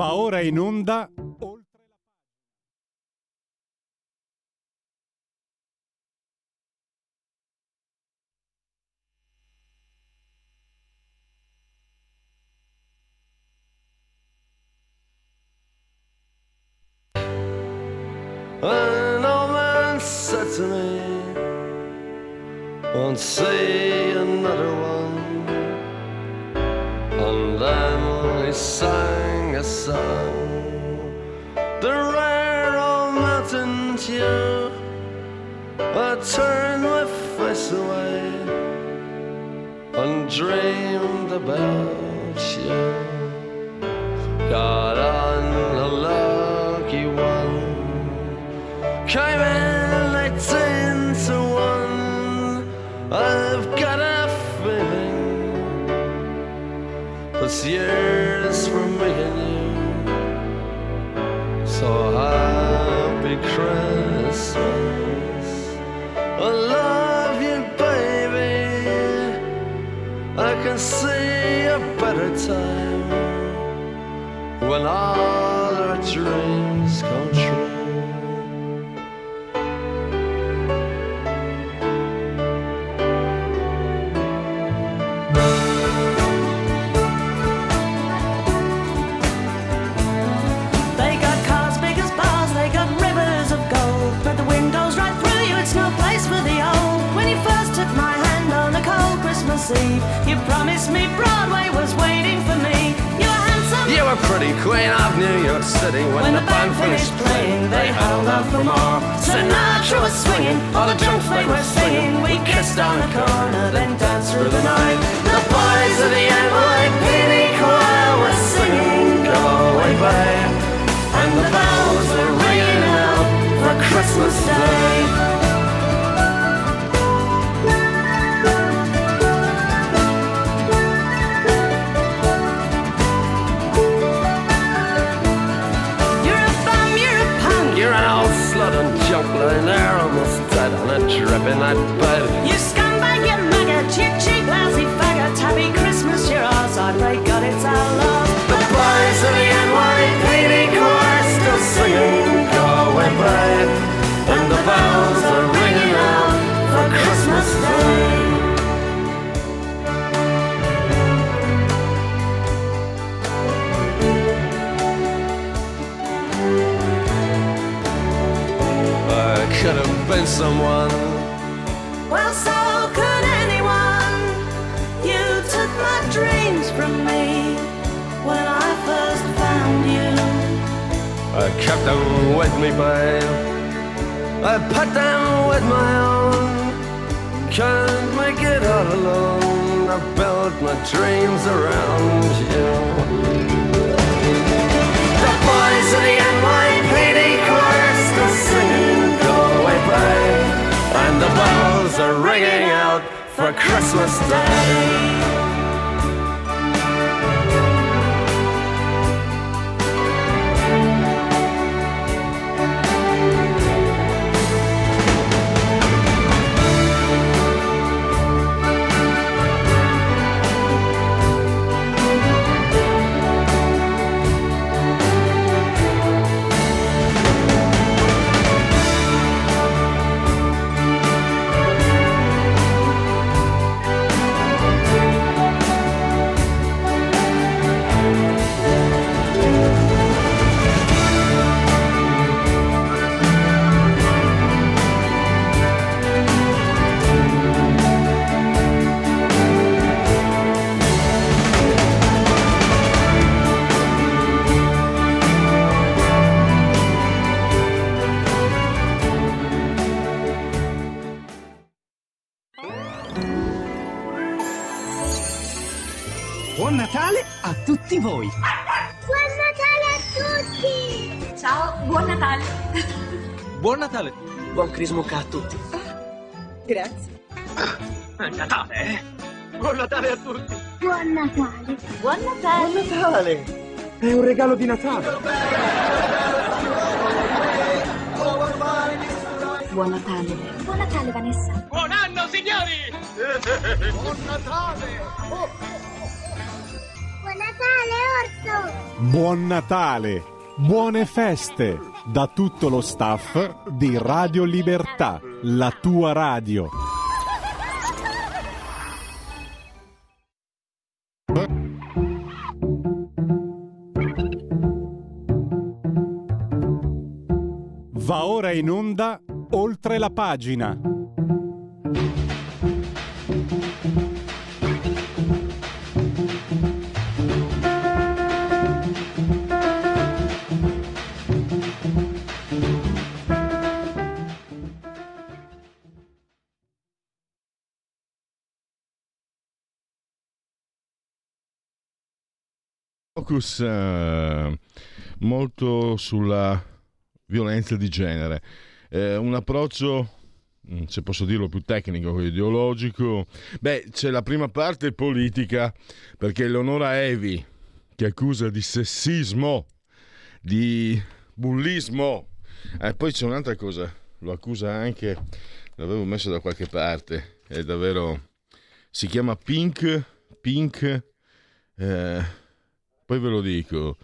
Va ora in onda kept them with me, babe. I put them with my own. Can't make it all alone. I built my dreams around you. The boys in the NYPD chorus are singing "Go Away, Babe," and the bells are ringing out for Christmas Day. Chris a tutti. Oh, grazie. È Natale, eh? Buon Natale a tutti! Buon Natale! Buon Natale! Buon Natale! È un regalo di Natale! Buon Natale! Buon Natale, Vanessa! Buon anno, signori! Buon Natale! Buon Natale, Orso! Buon Natale! Buone feste! Da tutto lo staff di Radio Libertà, la tua radio. Va ora in onda oltre la pagina. Focus eh, molto sulla violenza di genere. Eh, un approccio, mm, se posso dirlo, più tecnico che ideologico. Beh, c'è la prima parte politica, perché Leonora Evi, che accusa di sessismo, di bullismo, eh, poi c'è un'altra cosa, lo accusa anche, l'avevo messo da qualche parte, è davvero... Si chiama Pink, Pink... Eh, poi ve lo dico.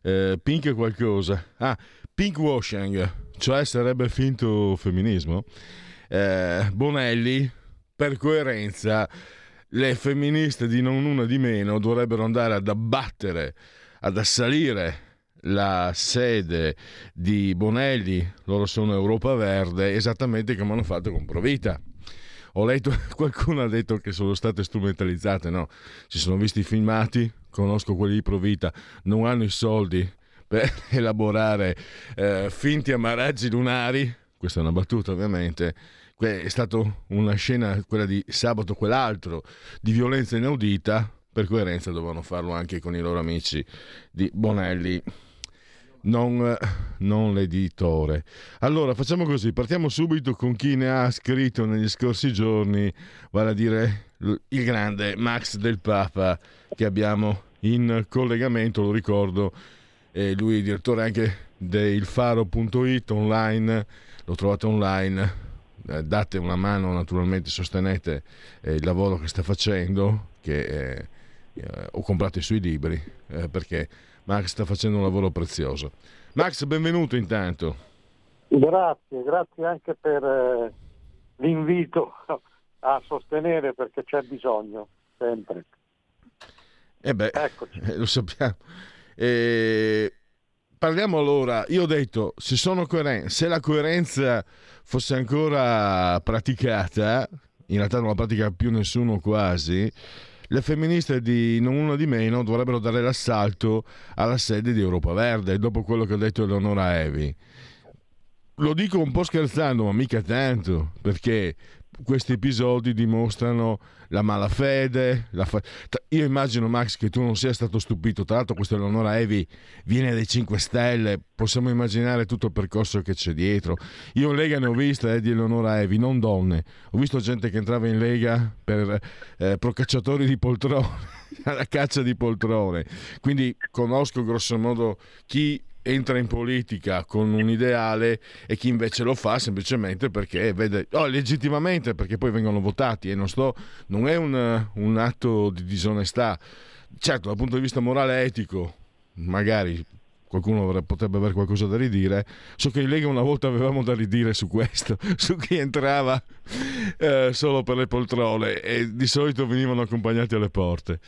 Eh, pink qualcosa. Ah, pink washing, cioè sarebbe finto femminismo. Eh, Bonelli, per coerenza, le femministe di non una di meno dovrebbero andare ad abbattere, ad assalire la sede di Bonelli, loro sono Europa Verde, esattamente come hanno fatto con Provita. Ho letto, qualcuno ha detto che sono state strumentalizzate, no, si sono visti i filmati, conosco quelli di Provita, non hanno i soldi per elaborare eh, finti amaraggi lunari, questa è una battuta ovviamente, è stata una scena, quella di sabato, quell'altro, di violenza inaudita, per coerenza dovevano farlo anche con i loro amici di Bonelli. Non, non, l'editore. Allora facciamo così: partiamo subito con chi ne ha scritto negli scorsi giorni, vale a dire il grande Max del Papa che abbiamo in collegamento, lo ricordo, eh, lui è direttore anche del faro.it online, lo trovate online, eh, date una mano naturalmente, sostenete eh, il lavoro che sta facendo, che eh, ho comprato i suoi libri perché Max sta facendo un lavoro prezioso. Max, benvenuto intanto. Grazie, grazie anche per l'invito a sostenere perché c'è bisogno sempre. Eh beh, eh, lo sappiamo. Eh, parliamo allora, io ho detto, se, coeren- se, la coerenza fosse ancora praticata, in realtà non la pratica più nessuno quasi, le femministe di non uno di meno dovrebbero dare l'assalto alla sede di Europa Verde, dopo quello che ha detto Eleonora Evi. Lo dico un po' scherzando, ma mica tanto, perché questi episodi dimostrano la malafede. La fa... Io immagino, Max, che tu non sia stato stupito. Tra l'altro, questa Eleonora Evi viene dai 5 Stelle. Possiamo immaginare tutto il percorso che c'è dietro. Io in Lega ne ho viste eh, di Eleonora Evi, non donne. Ho visto gente che entrava in Lega per eh, procacciatori di poltrone, alla caccia di poltrone. Quindi conosco grossomodo chi entra in politica con un ideale e chi invece lo fa semplicemente perché vede, oh, legittimamente perché poi vengono votati e non, sto, non è un, un atto di disonestà. Certo, dal punto di vista morale e etico, magari qualcuno potrebbe avere qualcosa da ridire. So che in Lega una volta avevamo da ridire su questo, su chi entrava eh, solo per le poltrone e di solito venivano accompagnati alle porte.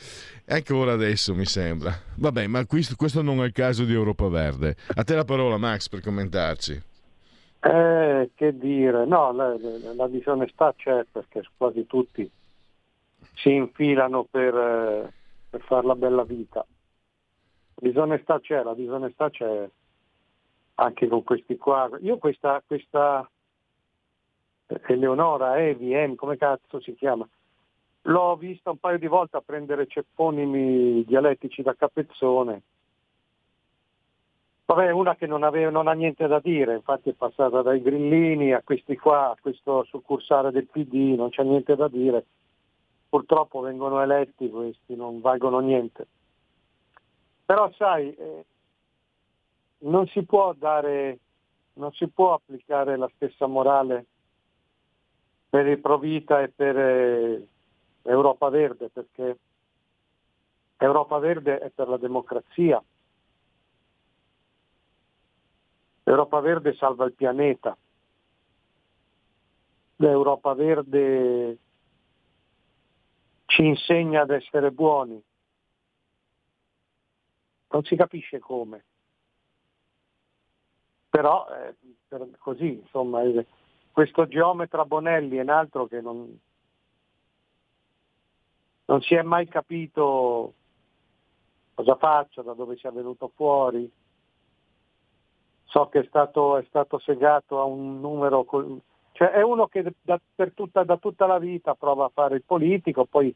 Anche ora adesso mi sembra. Vabbè, ma questo, questo non è il caso di Europa Verde. A te la parola, Max, per commentarci. Eh, che dire, no, la, la, la disonestà c'è perché quasi tutti si infilano per, eh, per fare la bella vita. Disonestà c'è, la disonestà c'è anche con questi qua. Io questa, questa Eleonora, Evi, Em, come cazzo si chiama? L'ho vista un paio di volte a prendere cepponimi dialettici da capezzone. Vabbè, una che non, aveva, non ha niente da dire, infatti è passata dai grillini a questi qua, a questo succursale del PD, non c'è niente da dire. Purtroppo vengono eletti questi, non valgono niente. Però sai, eh, non si può dare, non si può applicare la stessa morale per il Provita e per eh, Europa Verde perché Europa Verde è per la democrazia. Europa Verde salva il pianeta. L'Europa Verde ci insegna ad essere buoni. Non si capisce come. Però eh, così, insomma, questo geometra Bonelli è un altro che non, non si è mai capito cosa faccio, da dove sia venuto fuori. So che è stato, è stato segato a un numero, cioè è uno che da, tutta, da tutta la vita prova a fare il politico, poi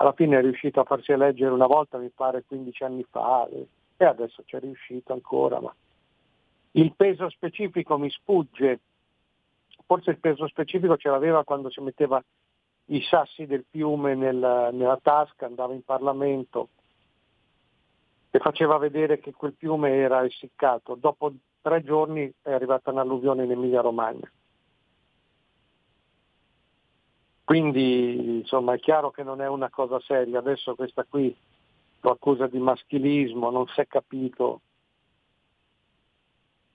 alla fine è riuscito a farsi eleggere una volta, mi pare 15 anni fa, e adesso c'è riuscito ancora, ma il peso specifico mi sfugge, forse il peso specifico ce l'aveva quando si metteva i sassi del piume nel, nella tasca, andava in Parlamento e faceva vedere che quel piume era essiccato. Dopo tre giorni è arrivata un'alluvione in Emilia Romagna. Quindi insomma è chiaro che non è una cosa seria, adesso questa qui lo accusa di maschilismo, non si è capito.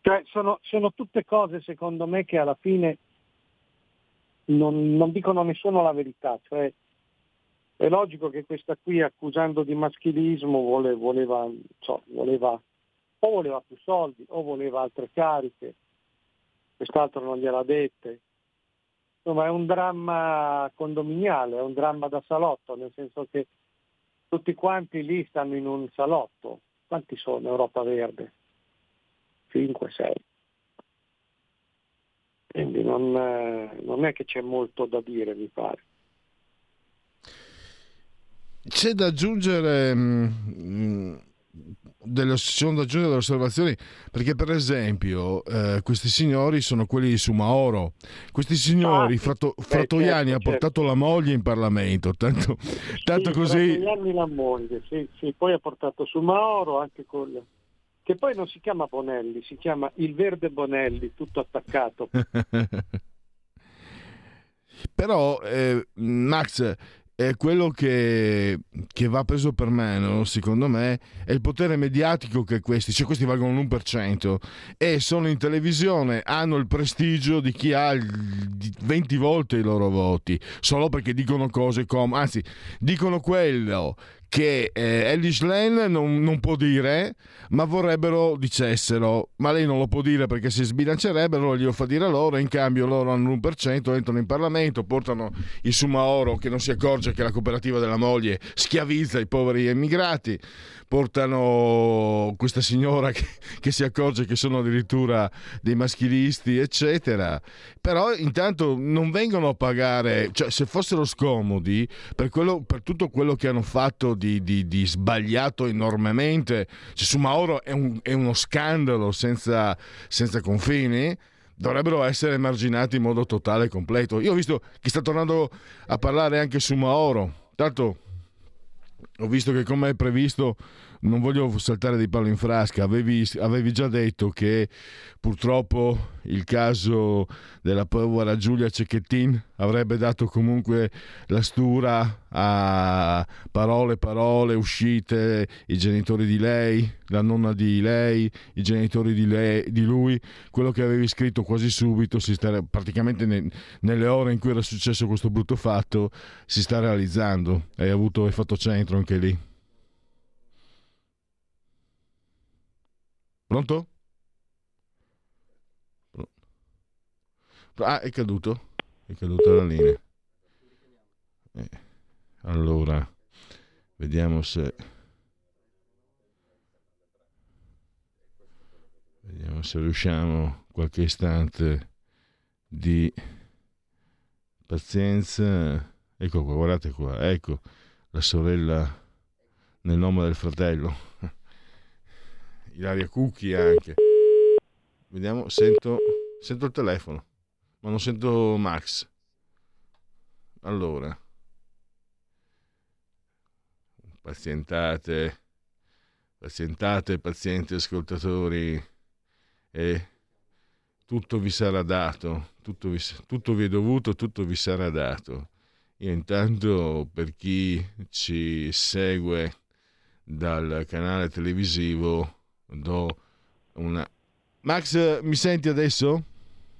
Cioè sono, sono tutte cose secondo me che alla fine non, non dicono a nessuno la verità, cioè, è logico che questa qui accusando di maschilismo vole, voleva, so, voleva, o voleva più soldi o voleva altre cariche, quest'altro non gliel'ha dette. Insomma è un dramma condominiale, è un dramma da salotto, nel senso che tutti quanti lì stanno in un salotto. Quanti sono Europa Verde? 5, 6. Quindi non, non è che c'è molto da dire, mi pare. C'è da aggiungere mm, delle, sono da aggiungere delle osservazioni perché per esempio eh, questi signori sono quelli di Sumaoro questi signori ah, Fratto, Frattoiani certo, ha portato certo. la moglie in Parlamento tanto, tanto sì, così Frattoiani la moglie sì, sì, poi ha portato Sumaoro anche con che poi non si chiama Bonelli, si chiama il verde Bonelli, tutto attaccato. Però, eh, Max, è quello che, che, va preso per meno, secondo me, è il potere mediatico che questi, cioè questi valgono l'1% e sono in televisione, hanno il prestigio di chi ha 20 volte i loro voti, solo perché dicono cose come, anzi, dicono quello che eh, Elish Lane non, non, può dire, ma vorrebbero dicessero, ma lei non lo può dire perché si sbilancerebbero, glielo fa dire loro, in cambio loro hanno l'1%, entrano in Parlamento, portano il Sumaoro che non si accorge che la cooperativa della moglie schiavizza i poveri emigrati portano questa signora che, che, si accorge che sono addirittura dei maschilisti, eccetera. Però intanto non vengono a pagare, cioè se fossero scomodi per, quello, per tutto quello che hanno fatto di, di, di sbagliato enormemente, cioè, su Mauro è, un, è uno scandalo senza, senza confini dovrebbero essere emarginati in modo totale e completo. Io ho visto che sta tornando a parlare anche su Mauro. Tanto ho visto che come è previsto non voglio saltare di palo in frasca, avevi, avevi, già detto che purtroppo il caso della povera Giulia Cecchettin avrebbe dato comunque la stura a parole, parole, uscite, i genitori di lei, la nonna di lei, i genitori di, lei, di lui, quello che avevi scritto quasi subito, sta, praticamente ne, nelle ore in cui era successo questo brutto fatto, si sta realizzando. Hai avuto, hai fatto centro anche lì. Pronto? Ah, è caduto? È caduta la linea. Eh, allora, vediamo se... Vediamo se riusciamo qualche istante di pazienza. Ecco qua, guardate qua, ecco la sorella nel nome del fratello. Ilaria Cucchi anche. Vediamo, sento, sento il telefono, ma non sento Max. Allora, pazientate, pazientate, pazienti ascoltatori, e tutto vi sarà dato, tutto vi, tutto vi è dovuto, tutto vi sarà dato. Io intanto per chi ci segue dal canale televisivo do una... Max, mi senti adesso?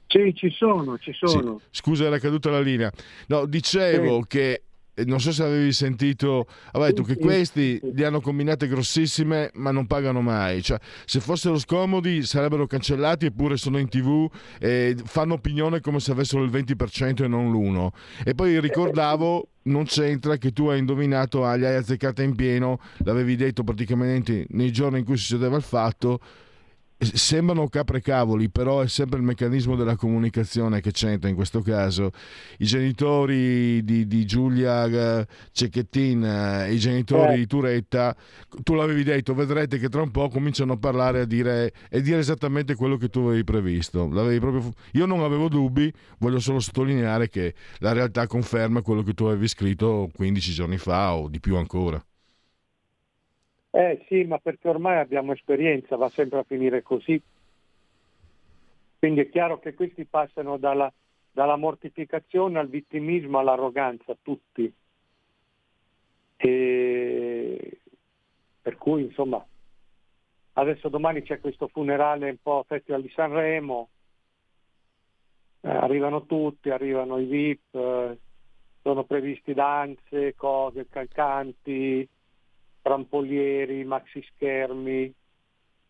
Sì, ci sono, ci sono. Sì. Scusa, era caduta la linea. No, dicevo sì. che non so se avevi sentito, avevi detto che questi li hanno combinate grossissime ma non pagano mai, cioè, se fossero scomodi sarebbero cancellati eppure sono in tv e fanno opinione come se avessero il 20% e non l'1. E poi ricordavo, non c'entra che tu hai indovinato, ah, li hai azzeccate in pieno, l'avevi detto praticamente nei giorni in cui succedeva il fatto, sembrano caprecavoli, però è sempre il meccanismo della comunicazione che c'entra in questo caso. I genitori di, di Giulia eh, Cecchettin, eh, i genitori eh. di Turetta, tu l'avevi detto, vedrete che tra un po' cominciano a parlare a dire, e dire esattamente quello che tu avevi previsto. L'avevi proprio... Io non avevo dubbi, voglio solo sottolineare che la realtà conferma quello che tu avevi scritto 15 giorni fa o di più ancora. Eh sì, ma perché ormai abbiamo esperienza, va sempre a finire così. Quindi è chiaro che questi passano dalla, dalla mortificazione al vittimismo all'arroganza, tutti. E per cui insomma adesso domani c'è questo funerale un po' Festival di Sanremo, eh, arrivano tutti, arrivano i VIP, eh, sono previsti danze, cose, cantanti, trampolieri, maxi schermi,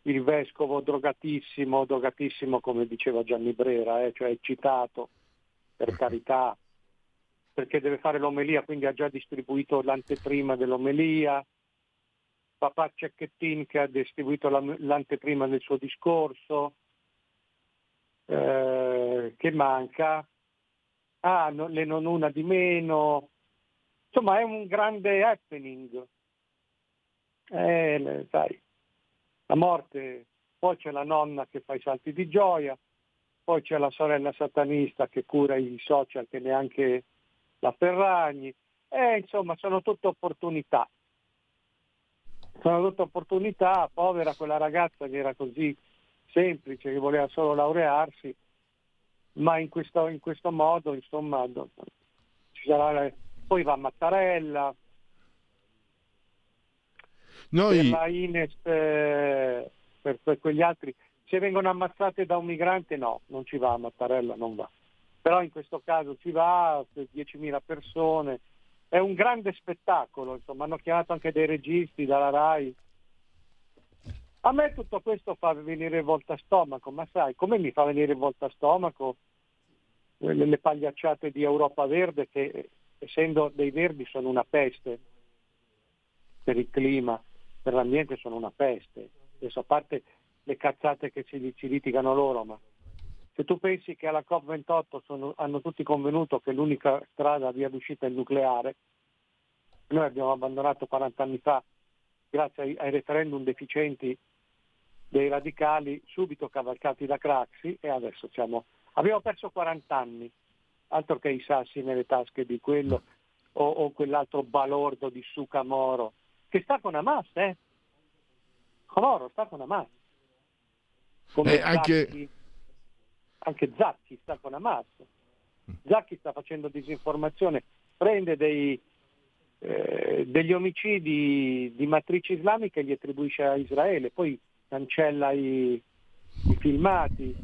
il vescovo drogatissimo, drogatissimo come diceva Gianni Brera, eh, cioè eccitato, per carità, perché deve fare l'omelia, quindi ha già distribuito l'anteprima dell'omelia, papà Cecchettin che ha distribuito l'anteprima del suo discorso, eh, che manca, ah, no, le non una di meno, insomma è un grande happening eh, sai, la morte, poi c'è la nonna che fa i salti di gioia, poi c'è la sorella satanista che cura i social che neanche la Ferragni, eh, insomma sono tutte opportunità. Sono tutte opportunità, povera quella ragazza che era così semplice, che voleva solo laurearsi, ma in questo, in questo modo, insomma, ci sarà, poi va Mattarella, noi... per la Ines, eh, per, per, quegli altri. Se vengono ammazzate da un migrante no, non ci va a Mattarella, non va. Però in questo caso ci va, 10.000 persone, è un grande spettacolo, insomma, hanno chiamato anche dei registi dalla RAI. A me tutto questo fa venire volta stomaco, ma sai, come mi fa venire volta stomaco le, le pagliacciate di Europa Verde che essendo dei verdi sono una peste per il clima, per l'ambiente sono una peste. Adesso a parte le cazzate che ci, ci litigano loro, ma se tu pensi che alla COP28 sono, hanno tutti convenuto che l'unica strada via d'uscita è il nucleare, noi abbiamo abbandonato 40 anni fa, grazie ai, ai referendum deficienti dei radicali, subito cavalcati da Craxi e adesso siamo, abbiamo perso 40 anni, altro che i sassi nelle tasche di quello o, o quell'altro balordo di Sucamoro che sta con Hamas, eh? Comoro sta con Hamas. Come eh, anche... Zacchi, anche Zacchi sta con Hamas. Zacchi sta facendo disinformazione, prende dei, eh, degli omicidi di matrice islamica e li attribuisce a Israele, poi cancella i, i filmati.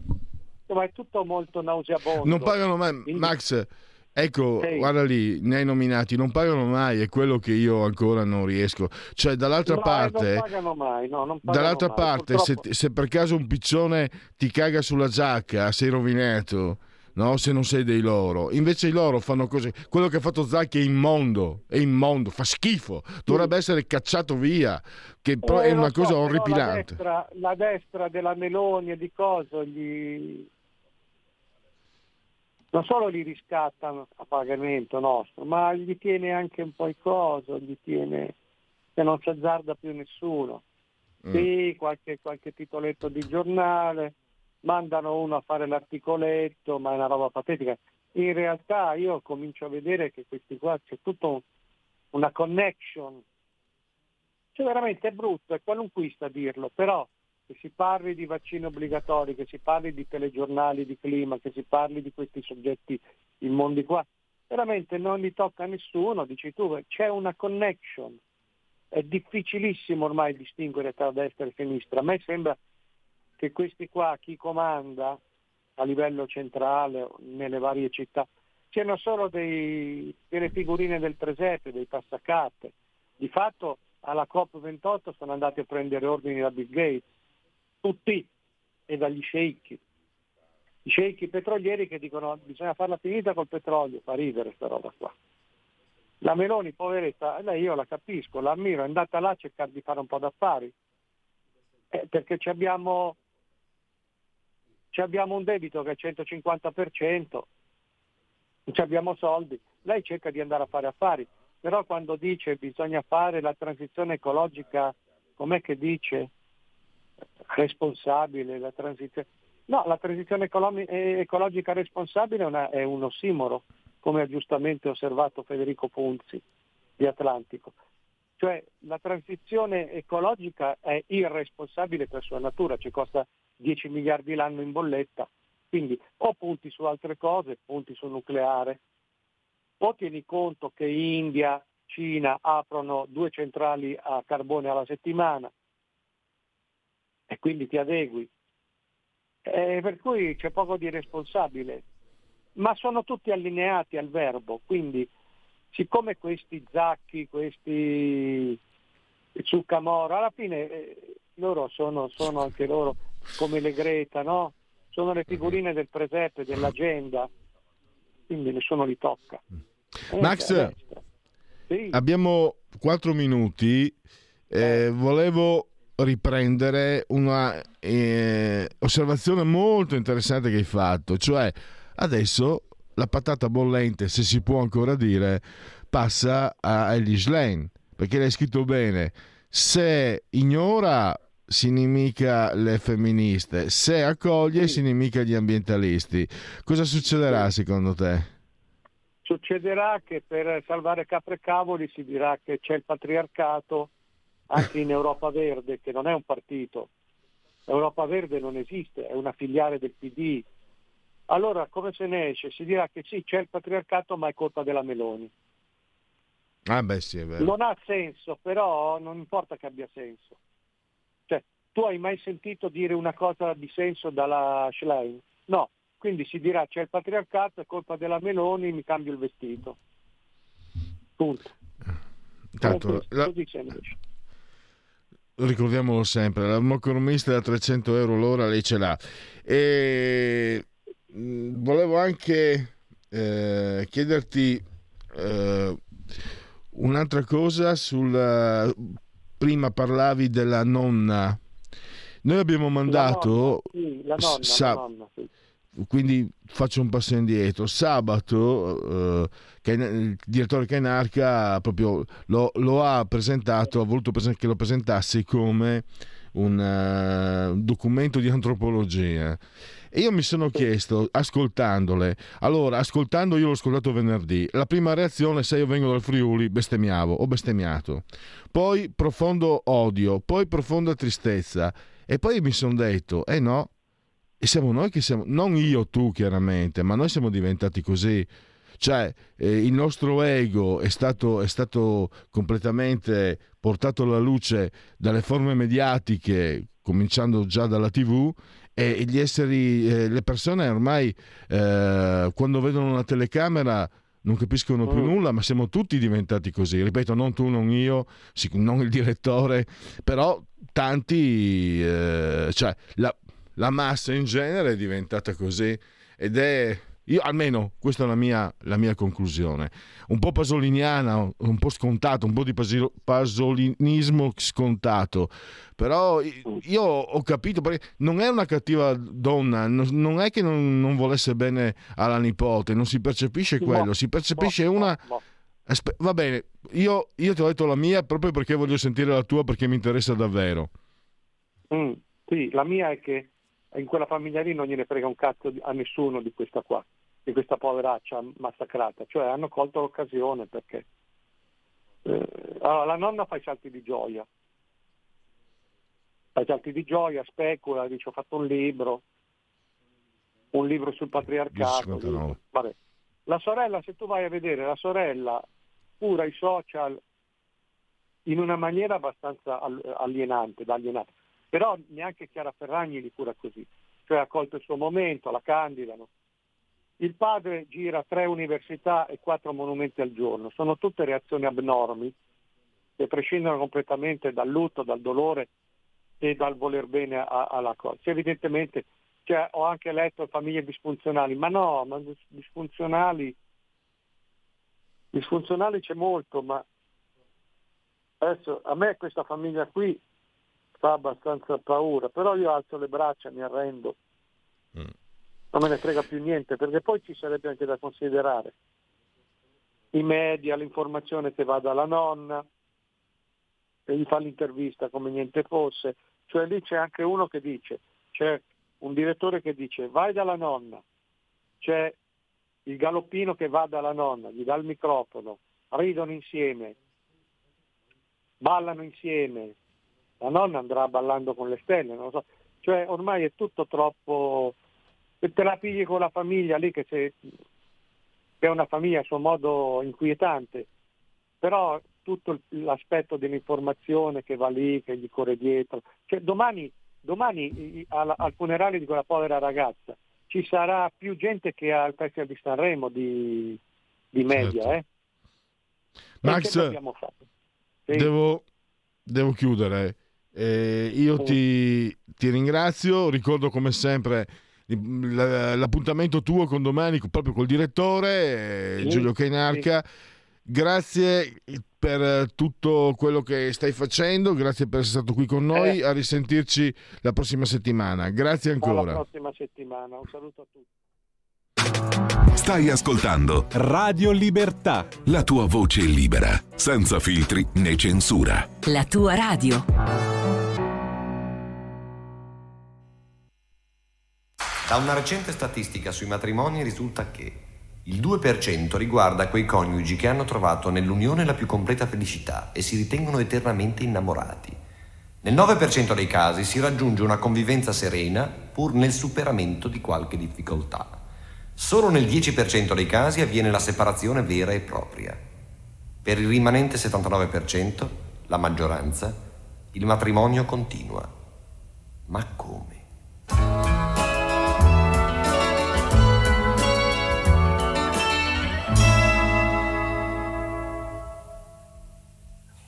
Insomma è tutto molto nauseabondo. Non pagano mai, Quindi... Max Ecco, hey. guarda lì, ne hai nominati, non pagano mai, è quello che io ancora non riesco. Cioè, dall'altra no, parte, non pagano mai, no, non pagano dall'altra mai, parte se, se, per caso un piccione ti caga sulla giacca, sei rovinato, no? Se non sei dei loro. Invece i loro fanno cose. Quello che ha fatto Zacchi è immondo, è immondo, fa schifo, dovrebbe essere cacciato via, che eh, è una cosa so, orripilante. La destra, la destra, della Meloni e di Coso gli non solo li riscatta a pagamento nostro, ma gli tiene anche un po' i coso, gli tiene che non si azzarda più nessuno. Mm. Sì, qualche, qualche titoletto di giornale, mandano uno a fare l'articoletto, ma è una roba patetica. In realtà io comincio a vedere che questi qua c'è tutta una connection. Cioè veramente è brutto, è qualunquista dirlo, però che si parli di vaccini obbligatori, che si parli di telegiornali di clima, che si parli di questi soggetti in mondi qua, veramente non li tocca a nessuno, dici tu, c'è una connection. è difficilissimo ormai distinguere tra destra e sinistra. A me sembra che questi qua, chi comanda a livello centrale nelle varie città, siano solo dei, delle figurine del presepe, dei passacarte. Di fatto alla COP28 sono andati a prendere ordini da Bill Gates, tutti, e dagli sceicchi. I sceicchi petrolieri che dicono bisogna farla finita col petrolio, fa ridere questa roba qua. La Meloni, poveretta, lei io la capisco, la ammiro, è andata là a cercare di fare un po' d'affari, eh, perché ci abbiamo, ci abbiamo un debito che è il 150%, non abbiamo soldi, lei cerca di andare a fare affari, però quando dice bisogna fare la transizione ecologica, com'è che dice? Responsabile, la transizione... No, la transizione ecologica responsabile è, è un ossimoro come ha giustamente osservato Federico Punzi di Atlantico. Cioè la transizione ecologica è irresponsabile per sua natura, ci costa 10 miliardi l'anno in bolletta, quindi o punti su altre cose, punti sul nucleare, o tieni conto che India, Cina aprono due centrali a carbone alla settimana e quindi ti adegui. Eh, per cui c'è poco di responsabile ma sono tutti allineati al verbo, quindi siccome questi Zacchi, questi Zuccamoro, alla fine eh, loro sono, sono, anche loro come le Greta, no? Sono le figurine del presepe, dell'agenda, quindi nessuno li tocca. Eh, Max, sì. abbiamo quattro minuti, eh, volevo riprendere una eh, osservazione molto interessante che hai fatto, cioè Adesso la patata bollente, se si può ancora dire, passa a Elish Lane, perché l'hai scritto bene. Se ignora si inimica le femministe, se accoglie si inimica gli ambientalisti. Cosa succederà secondo te? Succederà che per salvare capre e cavoli si dirà che c'è il patriarcato anche in Europa Verde, che non è un partito. Europa Verde non esiste, è una filiale del PD, allora come se ne esce? Si dirà che sì, c'è il patriarcato, ma è colpa della Meloni. Ah beh sì, è vero. Non ha senso, però non importa che abbia senso. Cioè, tu hai mai sentito dire una cosa di senso dalla Schlein? No, quindi si dirà c'è il patriarcato, è colpa della Meloni, mi cambio il vestito. Punto. Tanto, la... Ricordiamolo sempre, la l'economista da 300 euro l'ora lei ce l'ha. E Mm, volevo anche eh, chiederti eh, un'altra cosa sul prima parlavi della nonna noi abbiamo mandato la nonna, sì, la nonna, sa- la nonna, sì. Quindi faccio un passo indietro sabato eh, il direttore Cainarca proprio lo, lo, ha presentato ha voluto che lo presentassi come un uh, documento di antropologia e io mi sono chiesto, ascoltandole, allora, ascoltando, io l'ho ascoltato venerdì, la prima reazione, se io vengo dal Friuli, bestemmiavo, ho bestemmiato. Poi profondo odio, poi profonda tristezza. E poi mi sono detto, eh no, e siamo noi che siamo, non io, tu chiaramente, ma noi siamo diventati così. Cioè, eh, il nostro ego è stato, è stato completamente portato alla luce dalle forme mediatiche, cominciando già dalla TV, e gli esseri, eh, le persone ormai eh, quando vedono una telecamera non capiscono più mm. nulla, ma siamo tutti diventati così. Ripeto, non tu, non io, non il direttore, però tanti, eh, cioè la, la, massa in genere è diventata così ed è io, almeno questa è la mia, la mia, conclusione. Un po' pasoliniana, un po' scontato, un po' di pasolinismo scontato. Però io ho capito, perché non è una cattiva donna, non è che non, non volesse bene alla nipote, non si percepisce quello, no, si percepisce no, una... No, va bene, io, io, ti ho detto la mia proprio perché voglio sentire la tua perché mi interessa davvero. Mm, sì, la mia è che in quella famiglia lì non gliene frega un cazzo a nessuno di questa qua di questa poveraccia massacrata, cioè hanno colto l'occasione perché eh, allora, la nonna fa i salti di gioia, fa i salti di gioia, specula, dice ho fatto un libro, un libro sul patriarcato. Vabbè. La sorella, se tu vai a vedere, la sorella cura i social in una maniera abbastanza alienante, da alienante. Però neanche Chiara Ferragni li cura così, cioè ha colto il suo momento, la candidano. Il padre gira tre università e quattro monumenti al giorno, sono tutte reazioni abnormi che prescindono completamente dal lutto, dal dolore e dal voler bene a, alla cosa. Evidentemente cioè, ho anche letto famiglie disfunzionali, ma no, ma disfunzionali, disfunzionali c'è molto, ma adesso a me questa famiglia qui fa abbastanza paura, però io alzo le braccia, mi arrendo, mm. non me ne frega più niente, perché poi ci sarebbe anche da considerare. I media, l'informazione che va dalla nonna, che gli fa l'intervista come niente fosse, cioè lì c'è anche uno che dice, c'è un direttore che dice vai dalla nonna, c'è il galoppino che va dalla nonna, gli dà il microfono, ridono insieme, ballano insieme, la nonna andrà ballando con le stelle, non lo so. Cioè ormai è tutto troppo... Se te la pigli con la famiglia lì che, se... che è una famiglia a suo modo inquietante, però tutto l'aspetto dell'informazione che va lì, che gli corre dietro. Cioè, domani, domani al, al, funerale di quella povera ragazza ci sarà più gente che al Festival di Sanremo di, di media. Certo. Eh? Max, devo, devo, chiudere. Eh, io sì. ti, ti, ringrazio, ricordo come sempre l'appuntamento tuo con domani proprio col direttore sì. Giulio Cainarca. Grazie per tutto quello che stai facendo, grazie per essere stato qui con noi, eh. a risentirci la prossima settimana. Grazie ancora. La prossima settimana, un saluto a tutti. Stai ascoltando Radio Libertà. La tua voce libera, senza filtri né censura. La tua radio. Da una recente statistica sui matrimoni risulta che il 2% riguarda quei coniugi che hanno trovato nell'unione la più completa felicità e si ritengono eternamente innamorati. Nel 9% dei casi si raggiunge una convivenza serena pur nel superamento di qualche difficoltà. Solo nel 10% dei casi avviene la separazione vera e propria. Per il rimanente 79%, la maggioranza, il matrimonio continua. Ma come?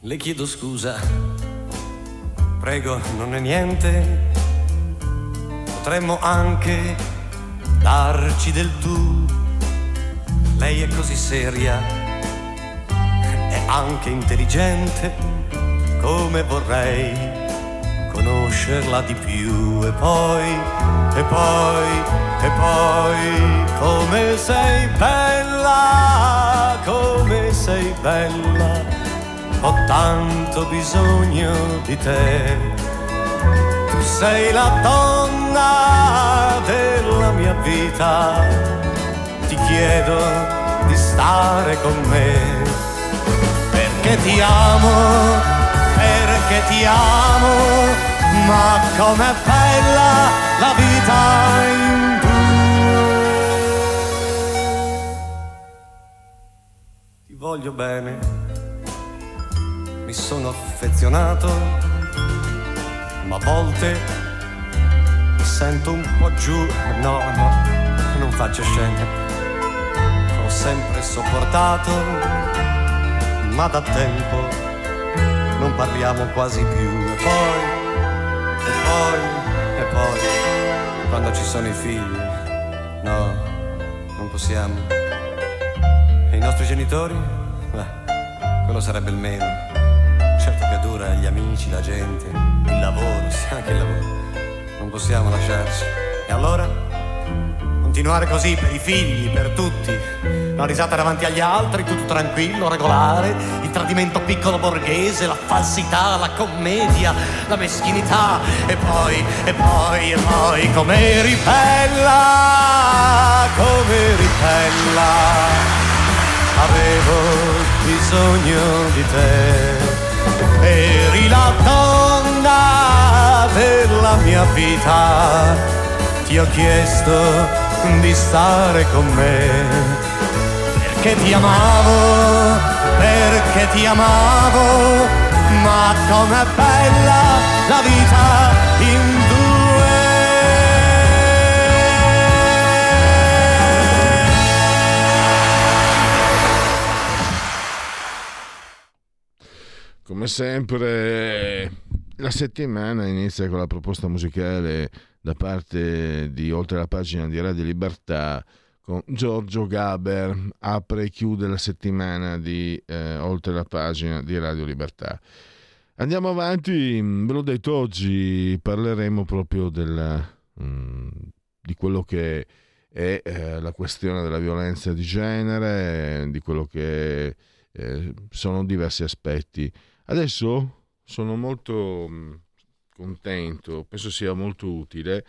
Le chiedo scusa, prego, non è niente. Potremmo anche darci del tu. Lei è così seria, è anche intelligente, come vorrei conoscerla di più. E poi, e poi, e poi, come sei bella, come sei bella ho tanto bisogno di te. Tu sei la donna della mia vita, ti chiedo di stare con me, perché ti amo, perché ti amo, ma com'è bella la vita in due. Ti voglio bene mi sono affezionato, ma a volte mi sento un po' giù. No, no, non faccio scene. Ho sempre sopportato, ma da tempo non parliamo quasi più. E poi, e poi, e poi, quando ci sono i figli, no, non possiamo. E i nostri genitori? Beh, quello sarebbe il meno dura gli amici, la gente, il lavoro, sì, anche il lavoro. Non possiamo lasciarci. E allora? Continuare così per i figli, per tutti. La risata davanti agli altri, tutto tranquillo, regolare. Il tradimento piccolo borghese, la falsità, la commedia, la meschinità. E poi, e poi, e poi, come ripella, come ripella. Avevo bisogno di te eri la donna della mia vita, ti ho chiesto di stare con me, perché ti amavo, perché ti amavo, ma com'è bella la vita in Come sempre, la settimana inizia con la proposta musicale da parte di Oltre la pagina di Radio Libertà con Giorgio Gaber, apre e chiude la settimana di eh, Oltre la pagina di Radio Libertà. Andiamo avanti, ve l'ho detto oggi, parleremo proprio della, mh, mm, di quello che è eh, la questione della violenza di genere, di quello che eh, sono diversi aspetti Adesso sono molto mm, contento, penso sia molto utile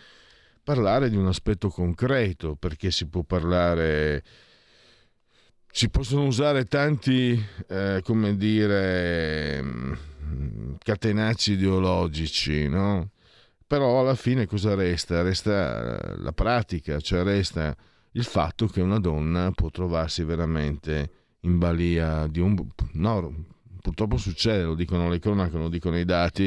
parlare di un aspetto concreto, perché si può parlare, si possono usare tanti, eh, come dire, mm, catenacci ideologici, no? Però alla fine cosa resta? Resta la pratica, cioè resta il fatto che una donna può trovarsi veramente in balia di un... No, purtroppo succede, lo dicono le cronache, lo dicono i dati.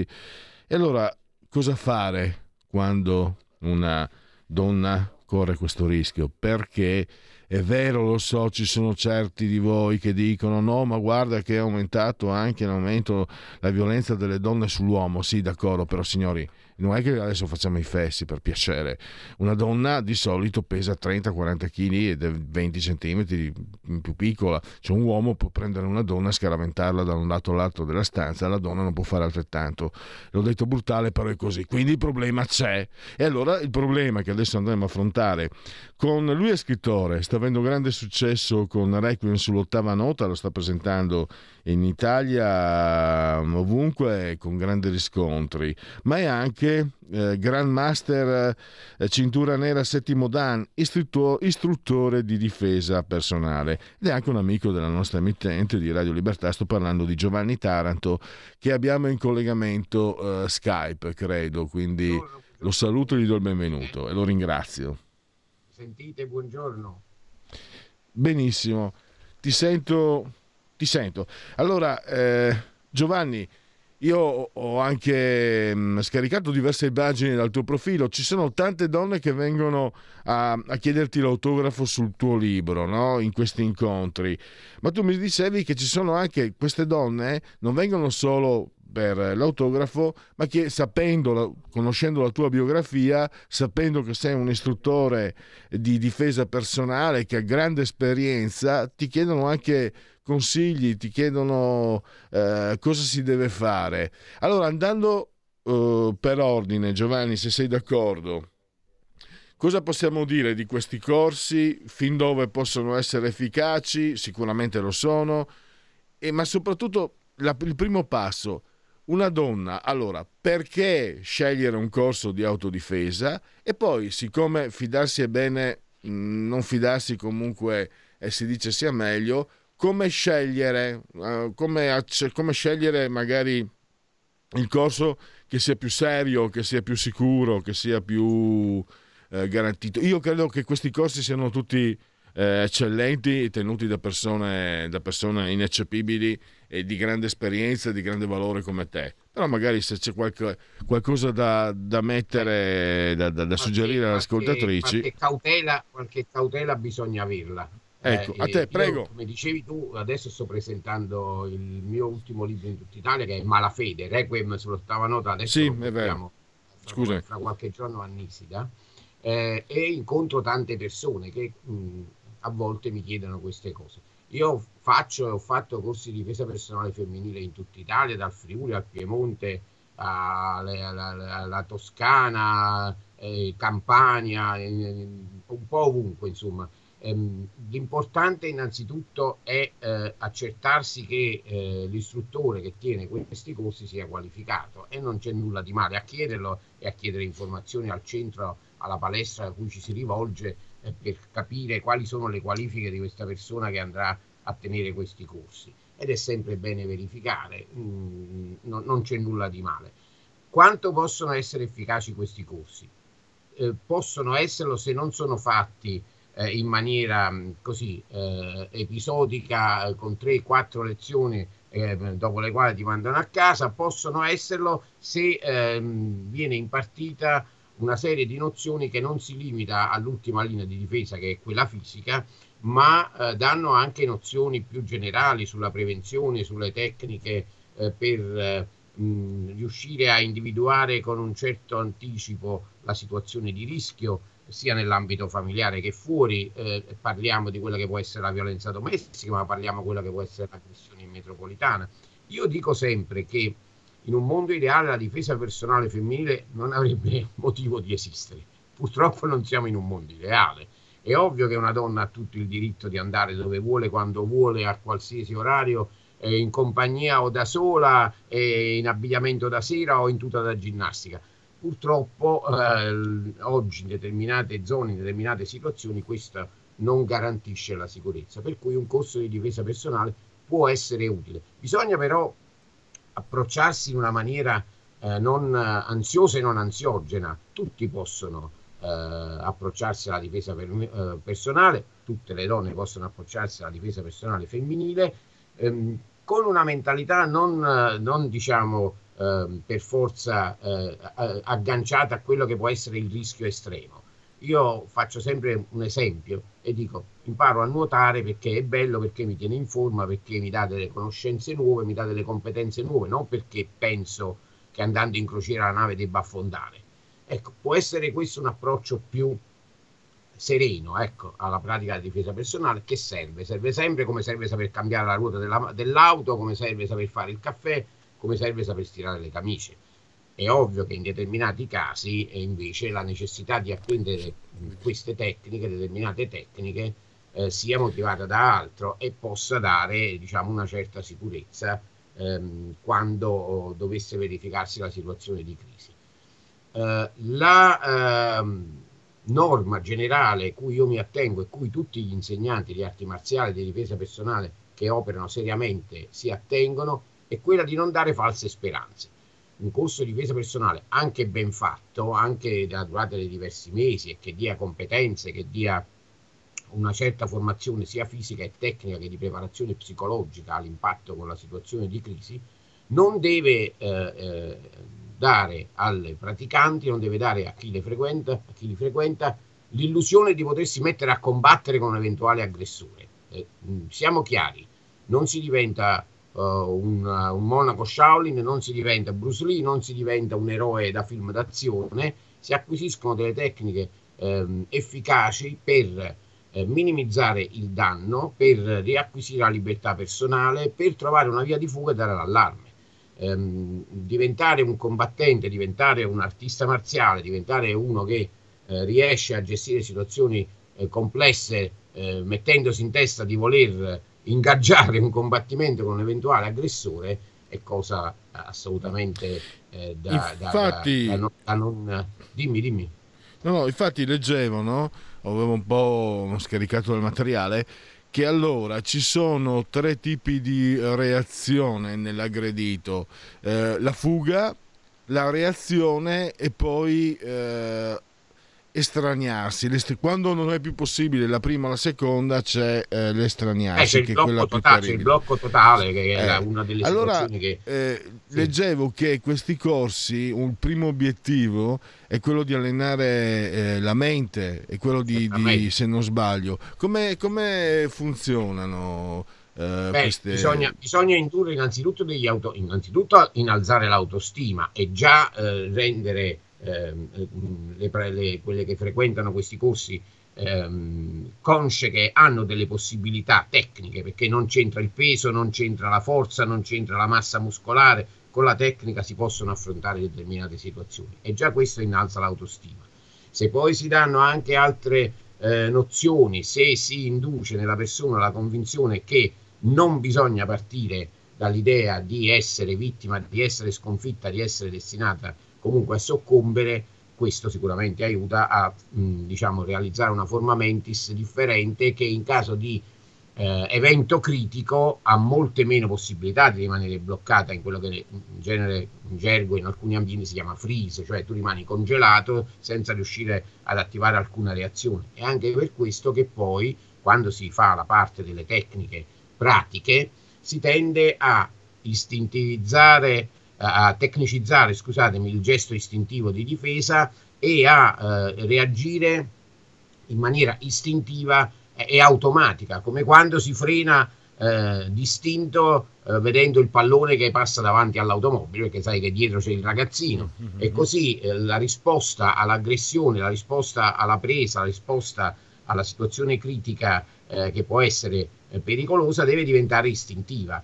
E allora cosa fare quando una donna corre questo rischio? Perché è vero, lo so, ci sono certi di voi che dicono no, ma guarda che è aumentato anche l'aumento la violenza delle donne sull'uomo. Sì, d'accordo, però signori, non è che adesso facciamo i fessi per piacere. Una donna di solito pesa 30-40 kg ed è 20 cm più piccola. Cioè un uomo può prendere una donna scaraventarla da un lato all'altro della stanza, la donna non può fare altrettanto. L'ho detto brutale, però è così. Quindi il problema c'è. E allora il problema che adesso andremo a affrontare con lui è scrittore, sta avendo grande successo con Requiem sull'ottava nota, lo sta presentando in Italia ovunque con grandi riscontri, ma è anche eh, Grandmaster eh, cintura nera settimo Dan, istruttore, istruttore di difesa personale. Ed è anche un amico della nostra emittente di Radio Libertà, sto parlando di Giovanni Taranto che abbiamo in collegamento eh, Skype, credo, quindi lo saluto e gli do il benvenuto e lo ringrazio. Sentite, buongiorno. Benissimo, ti sento ti sento. Allora, eh, Giovanni, io ho anche mh, mm, scaricato diverse immagini dal tuo profilo. Ci sono tante donne che vengono a, a chiederti l'autografo sul tuo libro, no? in questi incontri. Ma tu mi dicevi che ci sono anche queste donne, non vengono solo per l'autografo, ma che sapendo, conoscendo la tua biografia, sapendo che sei un istruttore di difesa personale, che ha grande esperienza, ti chiedono anche consigli, ti chiedono eh, cosa si deve fare. Allora, andando eh, per ordine, Giovanni, se sei d'accordo, cosa possiamo dire di questi corsi, fin dove possono essere efficaci? Sicuramente lo sono, e, ma soprattutto la, il primo passo. Una donna, allora, perché scegliere un corso di autodifesa? E poi, siccome fidarsi è bene, non fidarsi comunque eh, si dice sia meglio, come scegliere, uh, come, come scegliere magari il corso che sia più serio, che sia più sicuro, che sia più eh, garantito. Io credo che questi corsi siano tutti eh, eccellenti, tenuti da persone, da persone ineccepibili e di grande esperienza, di grande valore come te. Però magari se c'è qualche, qualcosa da, da mettere, da, da, da suggerire alle ascoltatrici... Qualche cautela, qualche cautela bisogna averla Ecco, eh, a te, prego. Io, come dicevi tu, adesso sto presentando il mio ultimo libro in tutta Italia che è Malafede, Requiem sull'ottava nota, adesso sì, è vero. Scusa. Fra qualche giorno a Nisida, eh, e incontro tante persone che mh, a volte mi chiedono queste cose. Io faccio e ho fatto corsi di difesa personale femminile in tutta Italia, dal Friuli al Piemonte, alla Toscana, eh, Campania, eh, un po' ovunque, insomma Ehm, l'importante innanzitutto è eh, accertarsi che eh, l'istruttore che tiene questi corsi sia qualificato e non c'è nulla di male a chiederlo e a chiedere informazioni al centro, alla palestra a cui ci si rivolge eh, per capire quali sono le qualifiche di questa persona che andrà a tenere questi corsi. Ed è sempre bene verificare, mm, no, non c'è nulla di male. Quanto possono essere efficaci questi corsi? Eh, possono esserlo se non sono fatti eh, in maniera così eh, episodica con 3-4 lezioni eh, dopo le quali ti mandano a casa, possono esserlo se ehm, viene impartita una serie di nozioni che non si limita all'ultima linea di difesa, che è quella fisica, ma eh, danno anche nozioni più generali sulla prevenzione, sulle tecniche eh, per eh, mh, riuscire a individuare con un certo anticipo la situazione di rischio, sia nell'ambito familiare che fuori. Eh, parliamo di quella che può essere la violenza domestica, ma parliamo di quella che può essere l'aggressione metropolitana. Io dico sempre che in un mondo ideale la difesa personale femminile non avrebbe motivo di esistere. Purtroppo non siamo in un mondo ideale. È ovvio che una donna ha tutto il diritto di andare dove vuole, quando vuole, a qualsiasi orario, eh, in compagnia o da sola, eh, in abbigliamento da sera o in tuta da ginnastica. Purtroppo eh, oggi in determinate zone, in determinate situazioni, questo non garantisce la sicurezza, per cui un corso di difesa personale può essere utile. Bisogna però approcciarsi in una maniera eh, non ansiosa e non ansiogena. Tutti possono eh, approcciarsi alla difesa per, eh, personale, tutte le donne possono approcciarsi alla difesa personale femminile ehm, con una mentalità non, non diciamo ehm, per forza eh, agganciata a quello che può essere il rischio estremo. Io faccio sempre un esempio e dico imparo a nuotare perché è bello, perché mi tiene in forma, perché mi dà delle conoscenze nuove, mi dà delle competenze nuove, non perché penso che andando in crociera la nave debba affondare. Ecco, può essere questo un approccio più sereno ecco, alla pratica della difesa personale che serve? Serve sempre come serve saper cambiare la ruota della, dell'auto, come serve saper fare il caffè, come serve saper stirare le camicie è ovvio che in determinati casi invece la necessità di apprendere queste tecniche, determinate tecniche, eh, sia motivata da altro e possa dare diciamo, una certa sicurezza ehm, quando dovesse verificarsi la situazione di crisi. Eh, la ehm, norma generale cui io mi attengo e cui tutti gli insegnanti di arti marziali e di difesa personale che operano seriamente si attengono è quella di non dare false speranze un corso di difesa personale anche ben fatto, anche della durata di diversi mesi e che dia competenze, che dia una certa formazione sia fisica che tecnica che di preparazione psicologica all'impatto con la situazione di crisi, non deve eh, eh, dare alle praticanti, non deve dare a chi, le frequenta, a chi li frequenta l'illusione di potersi mettere a combattere con un eventuale aggressore. Eh, siamo chiari, non si diventa uh, un, un, monaco Shaolin, non si diventa Bruce Lee, non si diventa un eroe da film d'azione, si acquisiscono delle tecniche ehm, efficaci per eh, minimizzare il danno, per riacquisire la libertà personale, per trovare una via di fuga e dare l'allarme. Ehm, diventare un combattente, diventare un artista marziale, diventare uno che eh, riesce a gestire situazioni eh, complesse eh, mettendosi in testa di voler ingaggiare un combattimento con un eventuale aggressore è cosa assolutamente eh, da, infatti, da, da, da, non... Dimmi, dimmi. No, no, infatti leggevo, no? avevo un po' scaricato del materiale, che allora ci sono tre tipi di reazione nell'aggredito, eh, la fuga, la reazione e poi eh, estraniarsi. Quando non è più possibile la prima o la seconda c'è eh, l'estraniarsi. Eh, c'è, il blocco totale, c'è il blocco totale che è eh, una delle allora, che... Eh, sì. Leggevo che questi corsi, un primo obiettivo è quello di allenare eh, la mente, è quello di, di, se non sbaglio. Come, come funzionano? Uh, Beh, queste... bisogna, bisogna, indurre innanzitutto, degli auto, innanzitutto innalzare l'autostima e già eh, rendere le, le, quelle che frequentano questi corsi ehm, consce che hanno delle possibilità tecniche perché non c'entra il peso, non c'entra la forza, non c'entra la massa muscolare, con la tecnica si possono affrontare determinate situazioni e già questo innalza l'autostima. Se poi si danno anche altre eh, nozioni, se si induce nella persona la convinzione che non bisogna partire dall'idea di essere vittima, di essere sconfitta, di essere destinata comunque a soccombere, questo sicuramente aiuta a mh, diciamo, realizzare una forma mentis differente che in caso di eh, evento critico ha molte meno possibilità di rimanere bloccata in quello che in genere in gergo in alcuni ambienti si chiama freeze, cioè tu rimani congelato senza riuscire ad attivare alcuna reazione. È anche per questo che poi quando si fa la parte delle tecniche pratiche si tende a istintivizzare, a tecnicizzare, scusatemi, il gesto istintivo di difesa e a eh, reagire in maniera istintiva e automatica, come quando si frena eh, distinto eh, vedendo il pallone che passa davanti all'automobile, perché sai che dietro c'è il ragazzino. Mm-hmm. E così eh, la risposta all'aggressione, la risposta alla presa, la risposta alla situazione critica eh, che può essere eh, pericolosa deve diventare istintiva.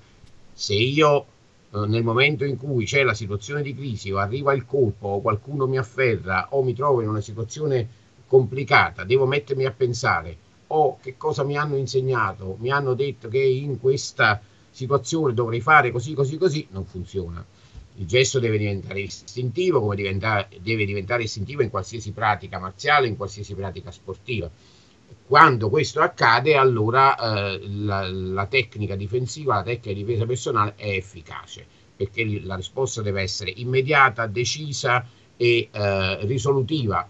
Se io nel momento in cui c'è la situazione di crisi o arriva il colpo o qualcuno mi afferra o mi trovo in una situazione complicata, devo mettermi a pensare o che cosa mi hanno insegnato, mi hanno detto che in questa situazione dovrei fare così, così, così, non funziona. Il gesto deve diventare istintivo, come diventa, deve diventare istintivo in qualsiasi pratica marziale, in qualsiasi pratica sportiva. Quando questo accade, allora eh, la, la, tecnica difensiva, la tecnica di difesa personale è efficace, perché la risposta deve essere immediata, decisa e eh, risolutiva,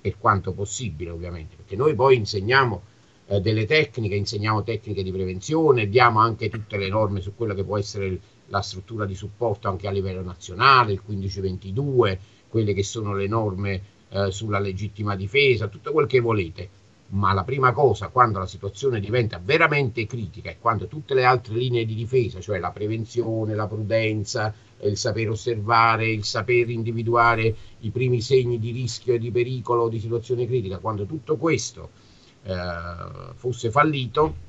per quanto possibile ovviamente, perché noi poi insegniamo eh, delle tecniche, insegniamo tecniche di prevenzione, diamo anche tutte le norme su quello che può essere la struttura di supporto anche a livello nazionale, il 1522, quelle che sono le norme eh, sulla legittima difesa, tutto quel che volete. Ma la prima cosa, quando la situazione diventa veramente critica e quando tutte le altre linee di difesa, cioè la prevenzione, la prudenza, il saper osservare, il saper individuare i primi segni di rischio e di pericolo, di situazione critica, quando tutto questo eh, fosse fallito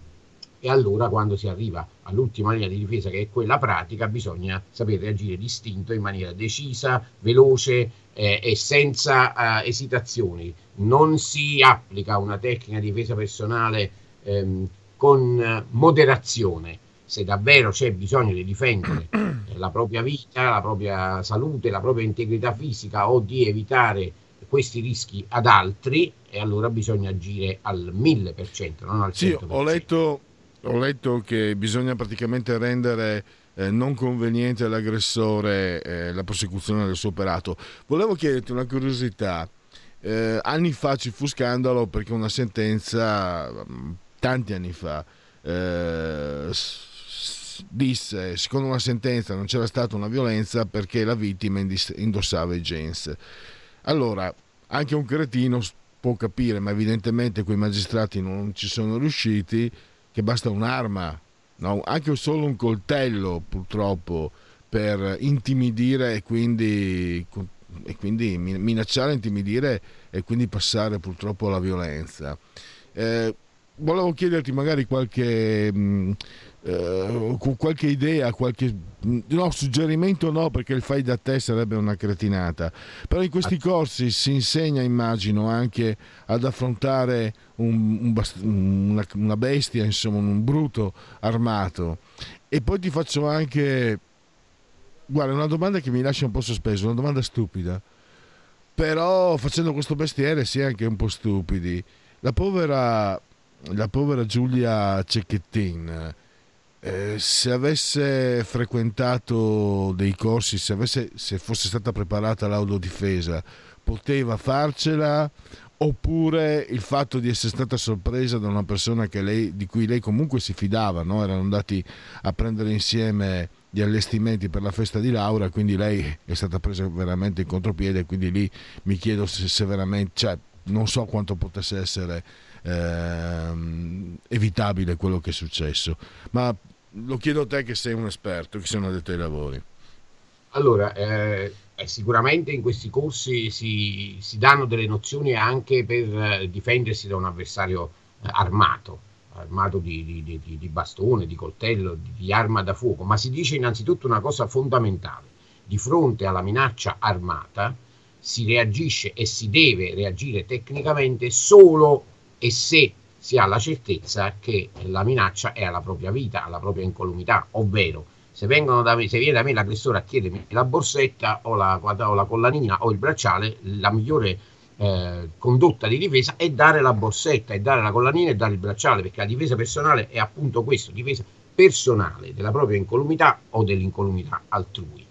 e allora quando si arriva all'ultima linea di difesa che è quella pratica bisogna saper reagire distinto in maniera decisa, veloce eh, e senza eh, esitazioni. Non si applica una tecnica di difesa personale ehm, con moderazione. Se davvero c'è bisogno di difendere la propria vita, la propria salute, la propria integrità fisica o di evitare questi rischi ad altri e allora bisogna agire al 1000%, non al 100%. Sì, ho letto, ho letto che bisogna praticamente rendere eh, non conveniente all'aggressore eh, la prosecuzione del suo operato. Volevo chiederti una curiosità. Eh, anni fa ci fu scandalo perché una sentenza, mm, tanti anni fa, eh, disse, secondo una sentenza non c'era stata una violenza perché la vittima indossava i jeans. Allora, anche un cretino può capire, ma evidentemente quei magistrati non ci sono riusciti, che basta un'arma, no? anche solo un coltello purtroppo per intimidire e quindi, e quindi minacciare, intimidire e quindi passare purtroppo alla violenza. Eh, volevo chiederti magari qualche... Mh, eh, qualche idea, qualche no, suggerimento no, perché il fai da te sarebbe una cretinata. Però in questi corsi si insegna, immagino, anche ad affrontare un, un bast- una, una bestia, insomma, un bruto armato. E poi ti faccio anche. Guarda, una domanda che mi lascia un po' sospeso, una domanda stupida. Però facendo questo bestiere si è anche un po' stupidi. La povera, la povera Giulia Cecchettin eh, se avesse frequentato dei corsi, se, avesse, se fosse stata preparata l'autodifesa, poteva farcela oppure il fatto di essere stata sorpresa da una persona lei, di cui lei comunque si fidava, no? erano andati a prendere insieme gli allestimenti per la festa di Laura, quindi lei è stata presa veramente in contropiede, quindi lì mi chiedo se, se veramente, cioè, non so quanto potesse essere ehm, evitabile quello che è successo. Ma lo chiedo a te che sei un esperto, che sei un addetto ai lavori. Allora, eh, eh, sicuramente in questi corsi si, si, danno delle nozioni anche per eh, difendersi da un avversario eh, armato, armato di, di, di, di, bastone, di coltello, di arma da fuoco, ma si dice innanzitutto una cosa fondamentale. Di fronte alla minaccia armata si reagisce e si deve reagire tecnicamente solo e se si ha la certezza che la minaccia è alla propria vita, alla propria incolumità, ovvero se, me, se viene da me l'aggressore a chiedermi la borsetta o la, o la collanina o il bracciale, la migliore eh, condotta di difesa è dare la borsetta, è dare la collanina e dare il bracciale, perché la difesa personale è appunto questo, difesa personale della propria incolumità o dell'incolumità altrui.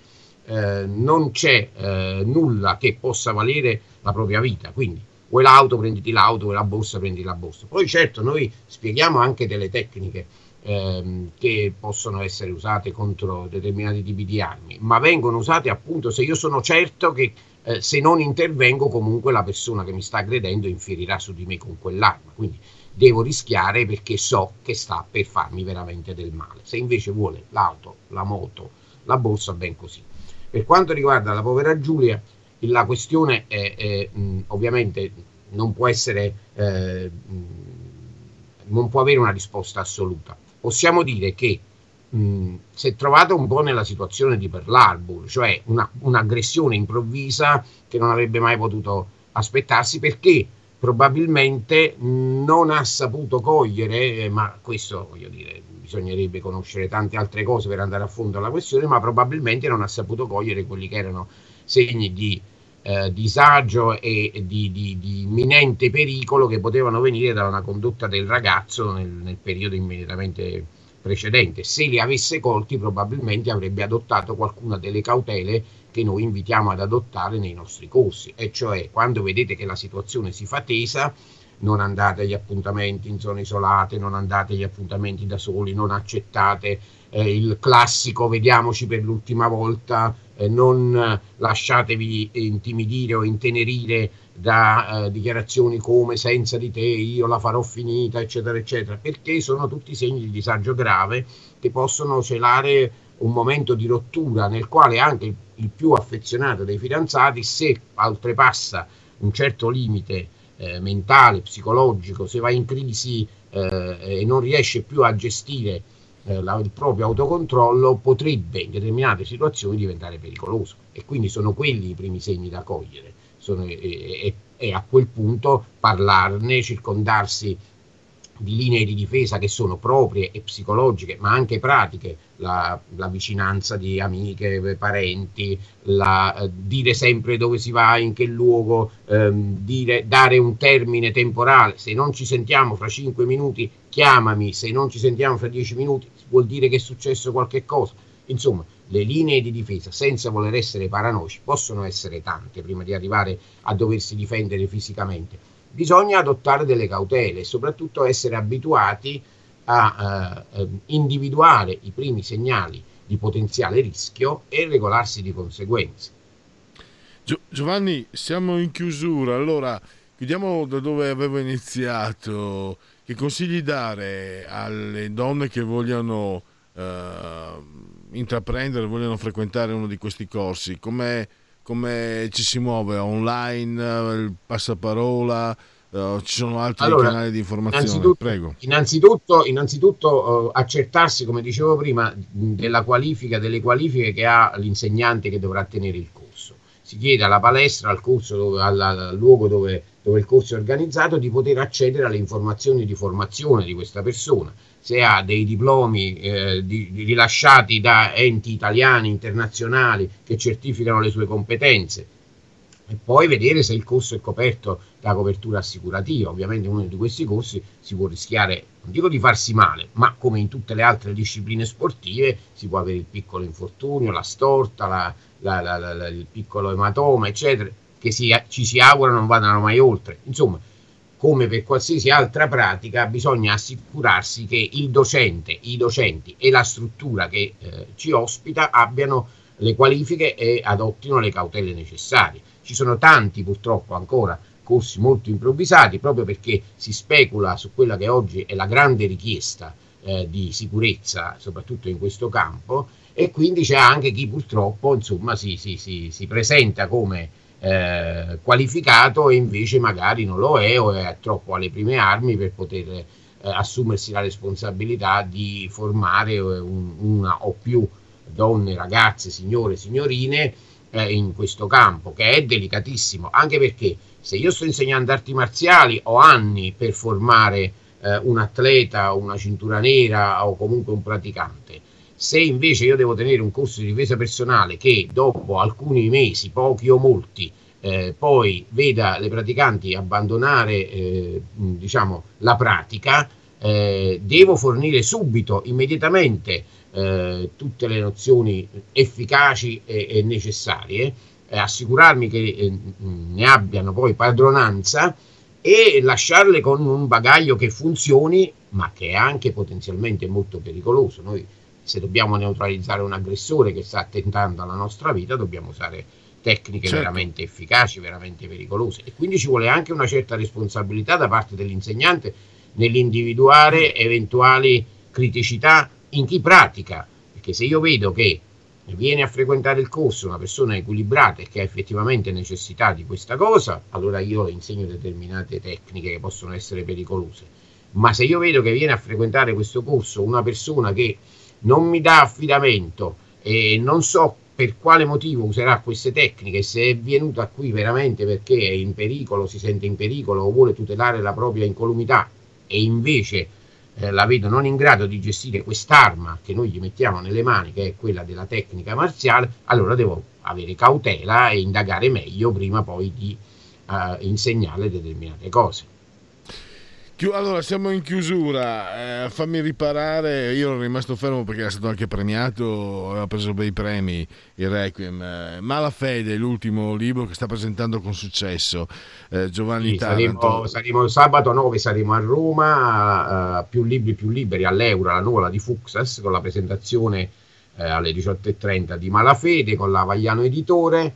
Eh, non c'è eh, nulla che possa valere la propria vita, quindi vuoi l'auto, prenditi l'auto, vuoi la borsa, prendi la borsa. Poi certo noi spieghiamo anche delle tecniche ehm, che possono essere usate contro determinati tipi di armi, ma vengono usate appunto se io sono certo che eh, se non intervengo comunque la persona che mi sta aggredendo inferirà su di me con quell'arma. Quindi devo rischiare perché so che sta per farmi veramente del male. Se invece vuole l'auto, la moto, la borsa, ben così. Per quanto riguarda la povera Giulia, la questione è, è mh, ovviamente non può essere, eh, mh, non può avere una risposta assoluta. Possiamo dire che mh, si è trovato un po' nella situazione di Pearl Harbor, cioè una, un'aggressione improvvisa che non avrebbe mai potuto aspettarsi perché probabilmente non ha saputo cogliere, eh, ma questo voglio dire, bisognerebbe conoscere tante altre cose per andare a fondo alla questione, ma probabilmente non ha saputo cogliere quelli che erano segni di eh, disagio e di, di, di, imminente pericolo che potevano venire da una condotta del ragazzo nel, nel periodo immediatamente precedente. Se li avesse colti probabilmente avrebbe adottato qualcuna delle cautele che noi invitiamo ad adottare nei nostri corsi, e cioè quando vedete che la situazione si fa tesa, non andate agli appuntamenti in zone isolate, non andate agli appuntamenti da soli, non accettate eh, il classico vediamoci per l'ultima volta, eh, non lasciatevi intimidire o intenerire da eh, dichiarazioni come senza di te io la farò finita, eccetera, eccetera, perché sono tutti segni di disagio grave che possono celare un momento di rottura nel quale anche il, più affezionato dei fidanzati, se oltrepassa un certo limite eh, mentale, psicologico, se va in crisi eh, e non riesce più a gestire eh, la, il proprio autocontrollo, potrebbe in determinate situazioni diventare pericoloso. E quindi sono quelli i primi segni da cogliere. Sono, e, e, e a quel punto parlarne, circondarsi di linee di difesa che sono proprie e psicologiche, ma anche pratiche, la, la vicinanza di amiche, parenti, la, eh, dire sempre dove si va, in che luogo, ehm, dire, dare un termine temporale, se non ci sentiamo fra 5 minuti chiamami, se non ci sentiamo fra 10 minuti vuol dire che è successo qualche cosa. Insomma, le linee di difesa, senza voler essere paranoici, possono essere tante prima di arrivare a doversi difendere fisicamente bisogna adottare delle cautele e soprattutto essere abituati a eh, eh, individuare i primi segnali di potenziale rischio e regolarsi di conseguenza. Giovanni, siamo in chiusura, allora chiudiamo da dove avevo iniziato. Che consigli dare alle donne che vogliono eh, intraprendere, vogliono frequentare uno di questi corsi? Come come ci si muove online, il passaparola, uh, ci sono altri allora, canali di informazione. Innanzitutto, Prego. Innanzitutto, innanzitutto uh, accertarsi, come dicevo prima, della qualifica, delle qualifiche che ha l'insegnante che dovrà tenere il corso. Si chiede alla palestra, al corso, dove, alla, al luogo dove, dove il corso è organizzato, di poter accedere alle informazioni di formazione di questa persona se ha dei diplomi eh, di, rilasciati da enti italiani, internazionali che certificano le sue competenze e poi vedere se il corso è coperto da copertura assicurativa. Ovviamente uno di questi corsi si può rischiare, non dico di farsi male, ma come in tutte le altre discipline sportive si può avere il piccolo infortunio, la storta, la, la, la, il piccolo ematoma, eccetera, che si, ci si augura non vadano mai oltre. Insomma, come per qualsiasi altra pratica, bisogna assicurarsi che il docente, i docenti e la struttura che eh, ci ospita abbiano le qualifiche e adottino le cautele necessarie. Ci sono tanti purtroppo ancora corsi molto improvvisati proprio perché si specula su quella che oggi è la grande richiesta eh, di sicurezza, soprattutto in questo campo, e quindi c'è anche chi purtroppo insomma, si, si, si, si presenta come eh, qualificato e invece magari non lo è o è troppo alle prime armi per poter eh, assumersi la responsabilità di formare eh, un, una o più donne, ragazze, signore, signorine eh, in questo campo che è delicatissimo. Anche perché se io sto insegnando arti marziali ho anni per formare eh, un atleta, una cintura nera o comunque un praticante se invece io devo tenere un corso di difesa personale che dopo alcuni mesi, pochi o molti, eh, poi veda le praticanti abbandonare eh, diciamo, la pratica, eh, devo fornire subito, immediatamente, eh, tutte le nozioni efficaci e, e necessarie, assicurarmi che eh, ne abbiano poi padronanza e lasciarle con un bagaglio che funzioni, ma che è anche potenzialmente molto pericoloso. Noi se dobbiamo neutralizzare un aggressore che sta attentando alla nostra vita, dobbiamo usare tecniche certo. veramente efficaci, veramente pericolose. E quindi ci vuole anche una certa responsabilità da parte dell'insegnante nell'individuare eventuali criticità in chi pratica. Perché se io vedo che viene a frequentare il corso una persona equilibrata e che ha effettivamente necessità di questa cosa, allora io le insegno determinate tecniche che possono essere pericolose. Ma se io vedo che viene a frequentare questo corso una persona che non mi dà affidamento e non so per quale motivo userà queste tecniche, se è venuta qui veramente perché è in pericolo, si sente in pericolo o vuole tutelare la propria incolumità e invece eh, la vedo non in grado di gestire quest'arma che noi gli mettiamo nelle mani, che è quella della tecnica marziale, allora devo avere cautela e indagare meglio prima poi di eh, insegnare determinate cose. Allora, siamo in chiusura. Eh, fammi riparare. Io ero rimasto fermo perché era stato anche premiato, aveva preso bei premi il Requiem. Eh, Malafede, l'ultimo libro che sta presentando con successo. Eh, Giovanni sì. Saremo, saremo, sabato 9, saremo a Roma. Uh, più libri, più liberi all'Euro, la nuvola di Fuxas, con la presentazione eh, alle 18.30 di Malafede con la Vagliano Editore.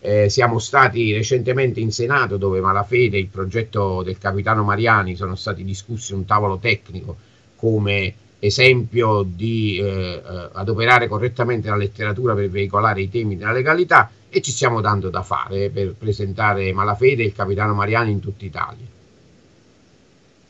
Eh, siamo stati recentemente in Senato dove Malafede e il progetto del capitano Mariani sono stati discussi un tavolo tecnico come esempio di eh, eh, adoperare correttamente la letteratura per veicolare i temi della legalità e ci stiamo dando da fare per presentare Malafede e il capitano Mariani in tutta Italia.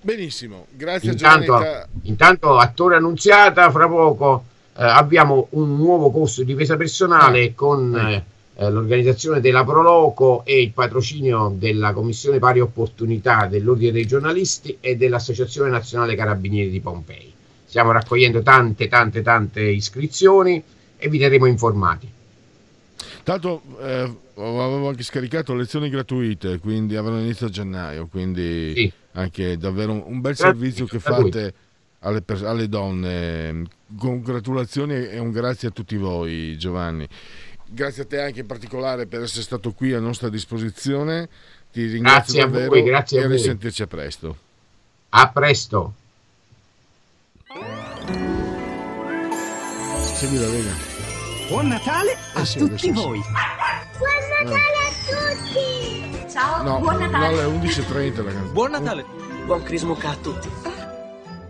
Benissimo, grazie intanto, intanto attore annunziata, fra poco eh, abbiamo un nuovo corso di difesa personale eh. con eh, l'organizzazione della Proloco e il patrocinio della Commissione Pari Opportunità dell'Ordine dei Giornalisti e dell'Associazione Nazionale Carabinieri di Pompei. Stiamo raccogliendo tante, tante, tante iscrizioni e vi terremo informati. Tanto eh, avevo anche scaricato lezioni gratuite, quindi avranno inizio a gennaio, quindi sì. anche davvero un, bel Grazie, servizio che fate alle, alle donne. Congratulazioni e un grazie a tutti voi Giovanni. Grazie a te anche in particolare per essere stato qui a nostra disposizione. Ti ringrazio grazie davvero a voi, grazie e a risentirci a presto. A presto. Segui la Lega. Buon Natale a eh sì, tutti voi. Buon Natale a tutti. Ciao, no, buon Natale. No, alle 11.30 la canzone. Buon Natale. Buon Crismuca a tutti.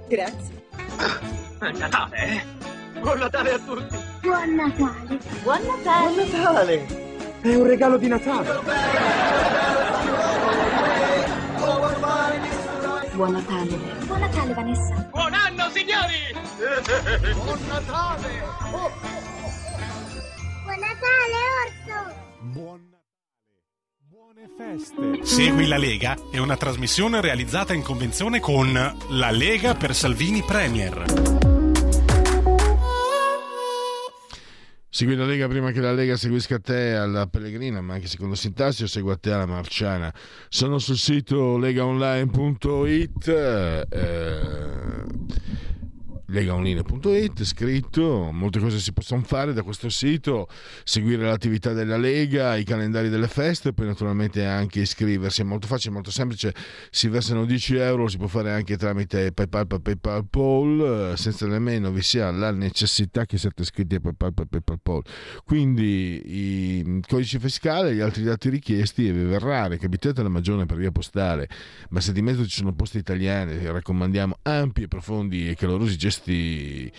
Grazie. È Natale, eh? Buon Natale a tutti! Buon Natale! Buon Natale! Buon Natale! È un regalo di Natale! Buon Natale! Buon Natale, Vanessa! Buon anno, signori! Buon Natale! Oh. Buon Natale, Orso! Buon Buone feste! Segui la Lega è una trasmissione realizzata in convenzione con La Lega per Salvini Premier. Segui la Lega prima che la Lega seguisca te alla Pellegrina, ma anche secondo Sintassio segua te alla Marciana. Sono sul sito legaonline.it. Eh, legaonline.it scritto, molte cose si possono fare da questo sito, seguire l'attività della Lega, i calendari delle feste, poi naturalmente anche iscriversi, è molto facile, molto semplice, si versano 10 euro, si può fare anche tramite PayPal, PayPal, PayPal, senza nemmeno vi sia la necessità che siate iscritti a PayPal, PayPal, PayPal. Quindi i codici fiscali, gli altri dati richiesti e vi verrà recapitata la magione per via postale, ma se di mezzo ci sono posti italiani, raccomandiamo ampi e profondi e calorosi gesti gesti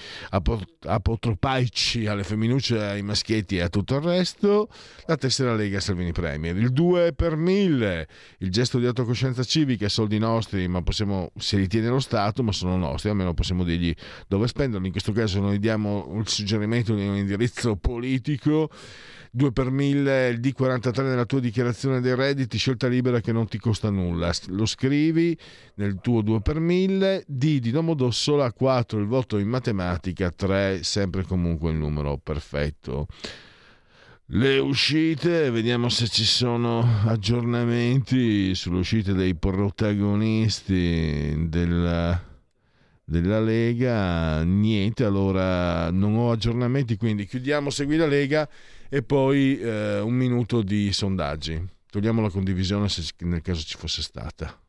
apotropaici alle femminucce, ai maschietti e a tutto il resto, la tessera Lega Salvini Premier. Il 2 per 1000, il gesto di autocoscienza civica, soldi nostri, ma possiamo, se li tiene lo Stato, ma sono nostri, almeno possiamo dirgli dove spenderli. In questo caso noi diamo il suggerimento di un indirizzo politico 2 per 1000, il D43 nella tua dichiarazione dei redditi, scelta libera che non ti costa nulla. Lo scrivi nel tuo 2 per 1000, D di Domodossola, 4 il voto in matematica, 3 sempre comunque il numero perfetto. Le uscite, vediamo se ci sono aggiornamenti sulle uscite dei protagonisti della, della Lega. Niente, allora non ho aggiornamenti, quindi chiudiamo Segui la Lega e poi eh, un minuto di sondaggi. Togliamo la condivisione se nel caso ci fosse stata.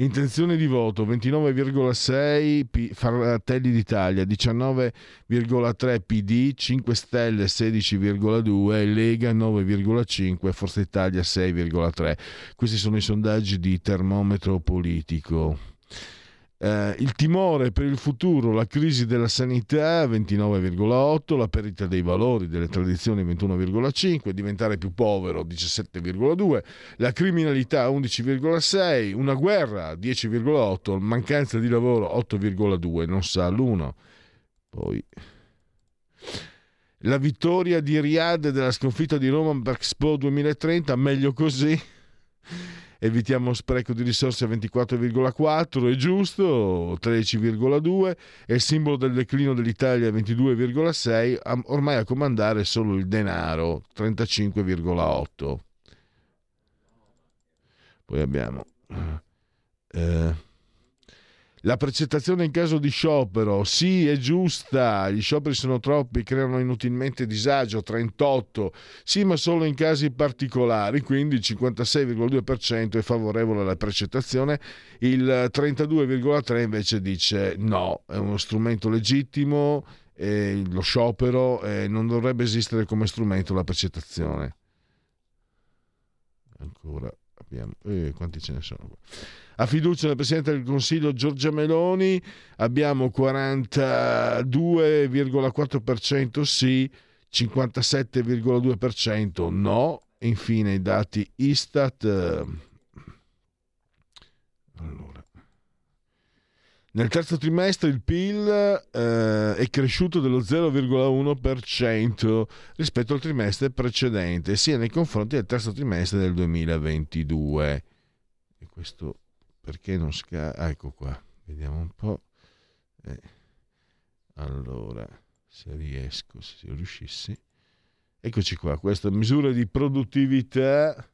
Intenzione di voto 29,6 P- Fratelli d'Italia, 19,3 PD, 5 Stelle 16,2, Lega 9,5, Forza Italia 6,3. Questi sono i sondaggi di termometro politico. Eh, il timore per il futuro, la crisi della sanità 29,8, la perdita dei valori, delle tradizioni 21,5, diventare più povero 17,2, la criminalità 11,6, una guerra 10,8, mancanza di lavoro 8,2, non sa l'1. Poi la vittoria di Riyadh della sconfitta di Roma per Expo 2030, meglio così evitiamo spreco di risorse a 24,4, è giusto, 13,2, è il simbolo del declino dell'Italia 22,6, ormai a comandare solo il denaro 35,8. Poi abbiamo eh, la precettazione in caso di sciopero, sì, è giusta, gli scioperi sono troppi, creano inutilmente disagio, 38, sì, ma solo in casi particolari, quindi il 56,2% è favorevole alla precettazione, il 32,3% invece dice no, è uno strumento legittimo, eh, lo sciopero eh, non dovrebbe esistere come strumento la precettazione. Ancora abbiamo... Eh, quanti ce ne sono? A fiducia del Presidente del Consiglio Giorgia Meloni abbiamo 42,4% sì, 57,2% no. Infine i dati Istat. Eh, allora. Nel terzo trimestre il PIL eh, è cresciuto dello 0,1% rispetto al trimestre precedente, sia nei confronti del terzo trimestre del 2022. E questo perché non scala? Ah, ecco qua, vediamo un po'. Eh, allora, se riesco, se riuscissi. Eccoci qua, questa misura di produttività.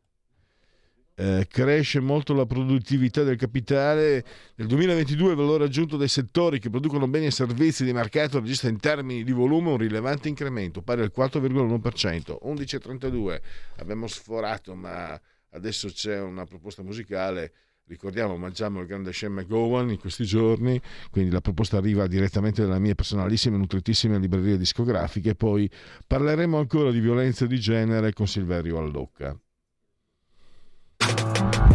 Eh, cresce molto la produttività del capitale. Nel 2022 il valore aggiunto dei settori che producono beni e servizi di mercato registra in termini di volume un rilevante incremento, pari al 4,1%, 11,32. Abbiamo sforato, ma adesso c'è una proposta musicale Ricordiamo, mangiamo il grande Shem McGowan in questi giorni, quindi la proposta arriva direttamente dalla mia personalissima e nutritissima libreria discografiche. Poi parleremo ancora di violenza di genere con Silverio Allocca.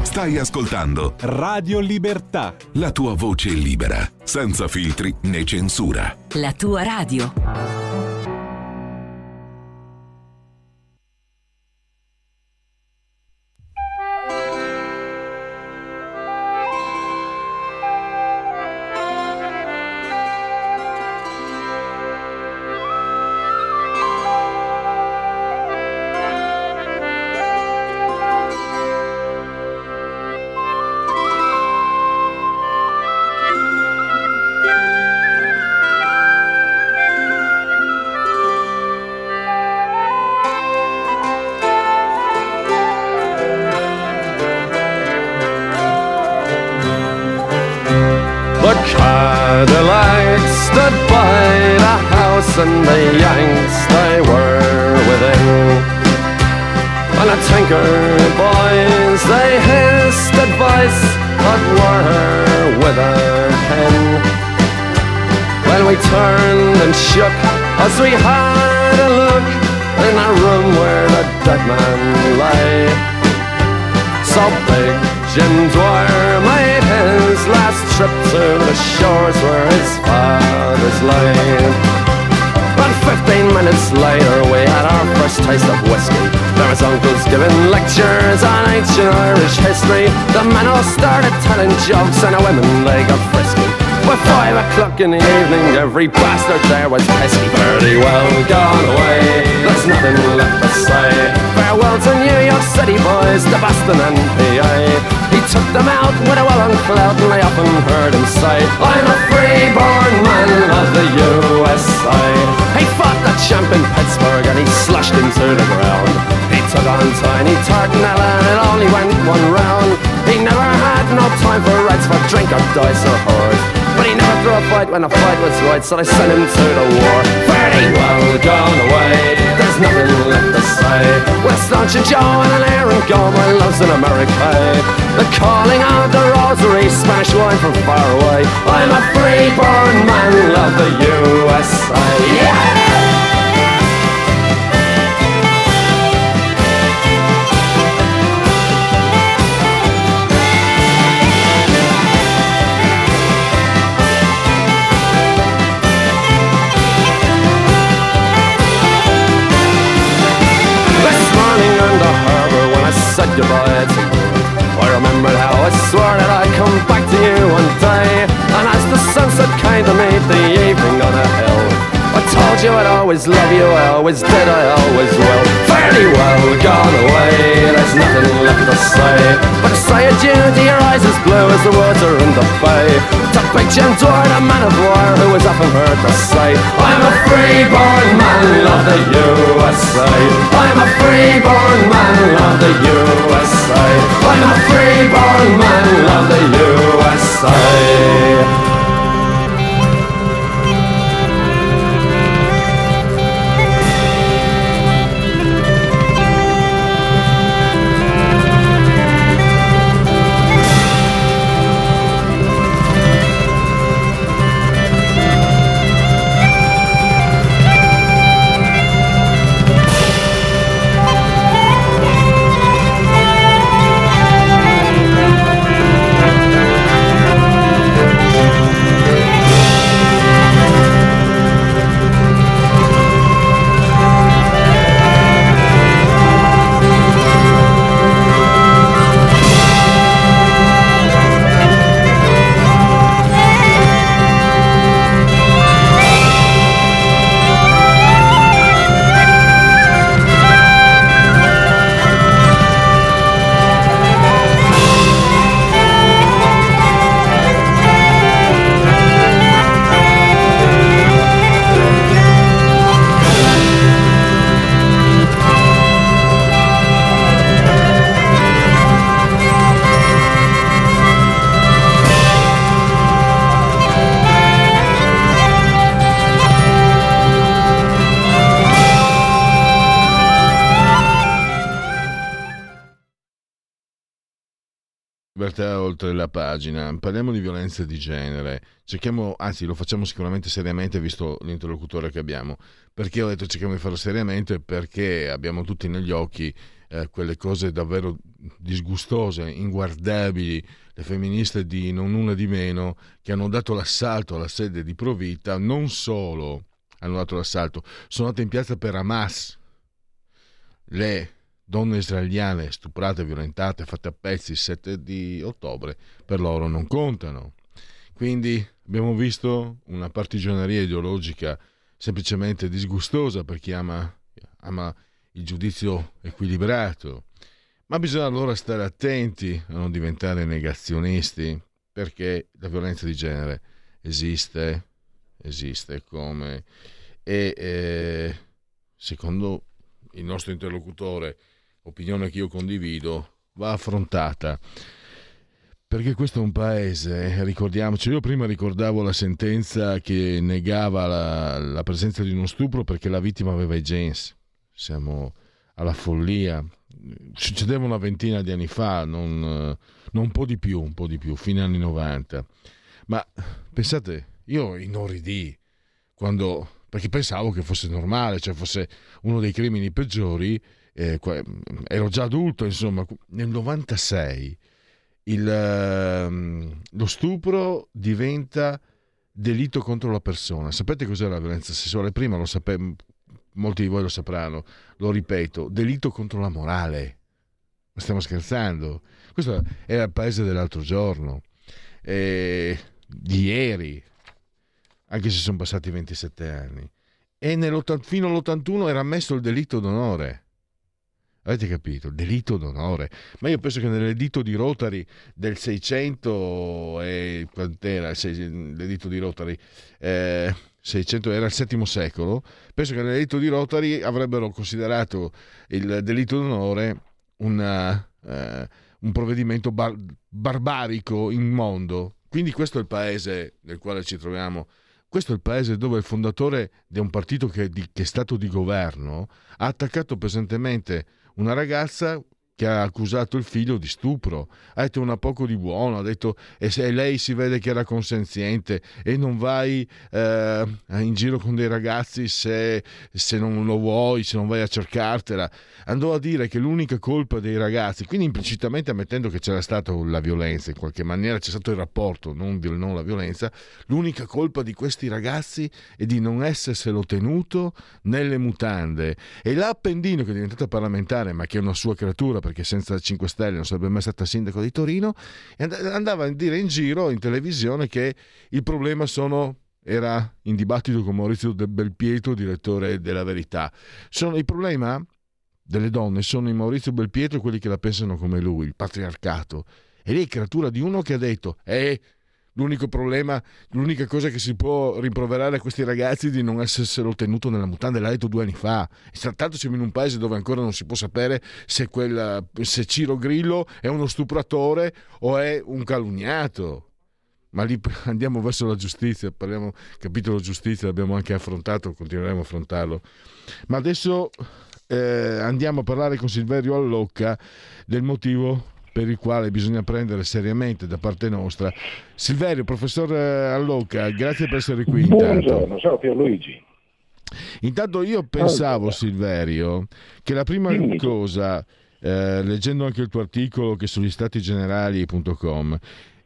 Stai ascoltando Radio Libertà. La tua voce libera, senza filtri né censura. La tua radio. Telling jokes and the women they got frisky. By five o'clock in the evening every bastard there was pesky. Pretty well gone away, there's nothing left to say. Farewell to New York City boys, to Boston and PA. He took them out with a well cloud and I often heard him say, I'm a freeborn man of the USA. He fought the champ in Pittsburgh and he slashed him to the ground. He took on Tiny Tartanella and it only went one round. He never had no time for rights for drink or dice or whores. But he never threw a fight when the fight was right, so they sent him to the war. Fairly well gone away, there's nothing left to say. With Staunch and Joe and an Aaron Go, my love's in America. The calling of the rosary, Spanish wine from far away. I'm a free-born man, love the USA. Yeah! I remembered how I swore that I'd come back to you one day And as the sunset came to meet the evening on a hill I told you I'd always love you, I always did, I always will. Fairly well gone away, there's nothing left to say. But to say adieu to your eyes as blue as the water in the bay. To big Jim Dore, the man of war who was often heard to say I'm a free-born man of the USA I'm a free-born man of the USA I'm a free-born man of the USA oltre la pagina, parliamo di violenza di genere, cerchiamo, anzi lo facciamo sicuramente seriamente visto l'interlocutore che abbiamo, perché ho detto cerchiamo di farlo seriamente? Perché abbiamo tutti negli occhi eh, quelle cose davvero disgustose, inguardabili, le femministe di non una di meno che hanno dato l'assalto alla sede di Provita, non solo hanno dato l'assalto, sono andate in piazza per Hamas, le donne israeliane stuprate, violentate, fatte a pezzi il 7 di ottobre, per loro non contano. Quindi abbiamo visto una partigianeria ideologica semplicemente disgustosa per chi ama, ama il giudizio equilibrato. Ma bisogna allora stare attenti a non diventare negazionisti, perché la violenza di genere esiste, esiste come... E eh, secondo il nostro interlocutore, opinione che io condivido, va affrontata. Perché questo è un paese, ricordiamoci, io prima ricordavo la sentenza che negava la, la presenza di uno stupro perché la vittima aveva i gens. Siamo alla follia. Succedeva una ventina di anni fa, non, non un po' di più, un po' di più, fine anni 90. Ma pensate, io inorridì quando perché pensavo che fosse normale, cioè fosse uno dei crimini peggiori. Eh, ero già adulto, insomma, nel 96 il, ehm, lo stupro diventa delitto contro la persona. Sapete cos'è la violenza sessuale? Prima lo sapevamo, molti di voi lo sapranno, lo ripeto, delitto contro la morale. Ma stiamo scherzando? Questo era il paese dell'altro giorno, eh, di ieri, anche se sono passati 27 anni. E fino all'81 era ammesso il delitto d'onore. Avete capito? Delitto d'onore. Ma io penso che nell'editto di Rotary del 600 e quant'era l'editto di Rotary? Eh, 600 era il VII secolo. Penso che nell'editto di Rotary avrebbero considerato il delitto d'onore una, eh, un provvedimento bar- barbarico, immondo. Quindi questo è il paese nel quale ci troviamo. Questo è il paese dove il fondatore di un partito che, di, che è stato di governo ha attaccato pesantemente una ragazza che ha accusato il figlio di stupro. Ha detto una poco di buono, ha detto e se lei si vede che era consenziente e non vai eh, in giro con dei ragazzi se, se, non lo vuoi, se non vai a cercartela. Andò a dire che l'unica colpa dei ragazzi, quindi implicitamente ammettendo che c'era stata la violenza, in qualche maniera c'è stato il rapporto, non, non la violenza, l'unica colpa di questi ragazzi è di non esserselo tenuto nelle mutande. E l'Appendino, che è diventata parlamentare, ma che è una sua creatura, perché senza 5 Stelle non sarebbe mai stata sindaco di Torino, andava a dire in giro in televisione che il problema sono era in dibattito con Maurizio De Belpietro, direttore della Verità. Sono, il problema delle donne sono in Maurizio Belpietro quelli che la pensano come lui, il patriarcato. E lei è creatura di uno che ha detto, eh, l'unico problema, l'unica cosa che si può rimproverare a questi ragazzi è di non esserselo tenuto nella mutanda, l'ha detto due anni fa. Tanto siamo in un paese dove ancora non si può sapere se, quella, se Ciro Grillo è uno stupratore o è un calunniato. Ma lì andiamo verso la giustizia, parliamo capitolo giustizia, l'abbiamo anche affrontato, continueremo a affrontarlo. Ma adesso eh, andiamo a parlare con Silverio Allocca del motivo per il quale bisogna prendere seriamente da parte nostra. Silverio, professor Allocca, grazie per essere qui. Buongiorno, ciao Pierluigi. Intanto io pensavo, allora. Silverio, che la prima Dimmi. cosa, eh, leggendo anche il tuo articolo che sugli stati generali.com,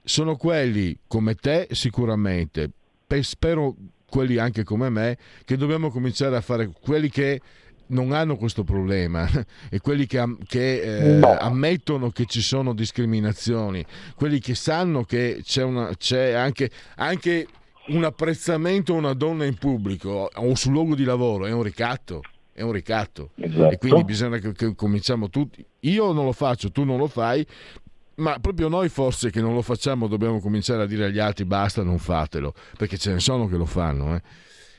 sono quelli come te sicuramente, spero quelli anche come me, che dobbiamo cominciare a fare quelli che non hanno questo problema e quelli che, che eh, no. ammettono che ci sono discriminazioni, quelli che sanno che c'è, una, c'è anche, anche, un apprezzamento a una donna in pubblico o sul luogo di lavoro, è un ricatto. È un ricatto esatto. e quindi bisogna che, che cominciamo tutti. Io non lo faccio, tu non lo fai, ma proprio noi forse che non lo facciamo dobbiamo cominciare a dire agli altri basta, non fatelo, perché ce ne sono che lo fanno. Eh.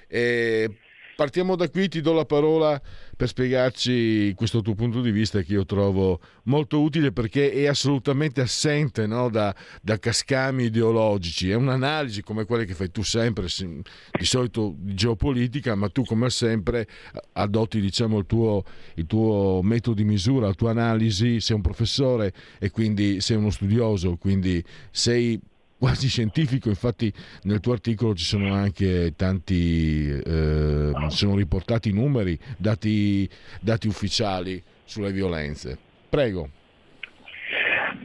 E partiamo da qui, ti do la parola per spiegarci questo tuo punto di vista che io trovo molto utile perché è assolutamente assente no? da, da, cascami ideologici, è un'analisi come quelle che fai tu sempre, di solito di geopolitica, ma tu come sempre adotti diciamo, il, tuo, il tuo metodo di misura, la tua analisi, sei un professore e quindi sei uno studioso, quindi sei quasi scientifico, infatti nel tuo articolo ci sono anche tanti, eh, sono riportati numeri, dati, dati ufficiali sulle violenze. Prego.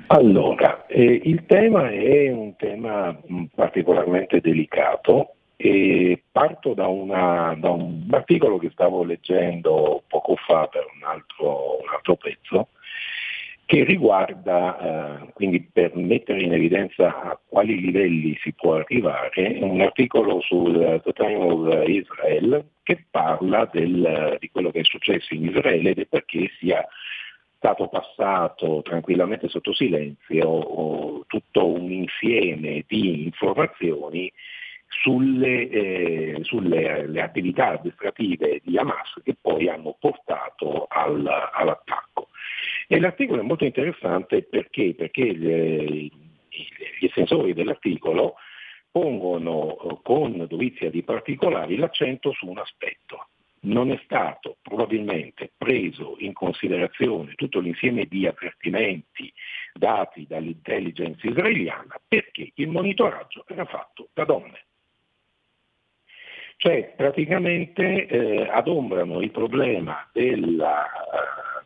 Allora, eh, il tema è un tema mm, particolarmente delicato e parto da, una, da, un articolo che stavo leggendo poco fa per un altro, un altro pezzo che riguarda, eh, quindi per mettere in evidenza a quali livelli si può arrivare, un articolo sul The Time of Israel che parla del, di quello che è successo in Israele ed è perché sia stato passato tranquillamente sotto silenzio tutto un insieme di informazioni sulle, eh, sulle attività amministrative di Hamas che poi hanno portato al, all'attacco. E l'articolo è molto interessante perché, perché gli, estensori dell'articolo pongono eh, con dovizia di particolari l'accento su un aspetto. Non è stato probabilmente preso in considerazione tutto l'insieme di avvertimenti dati dall'intelligence israeliana perché il monitoraggio era fatto da donne. Cioè praticamente eh, adombrano il problema della,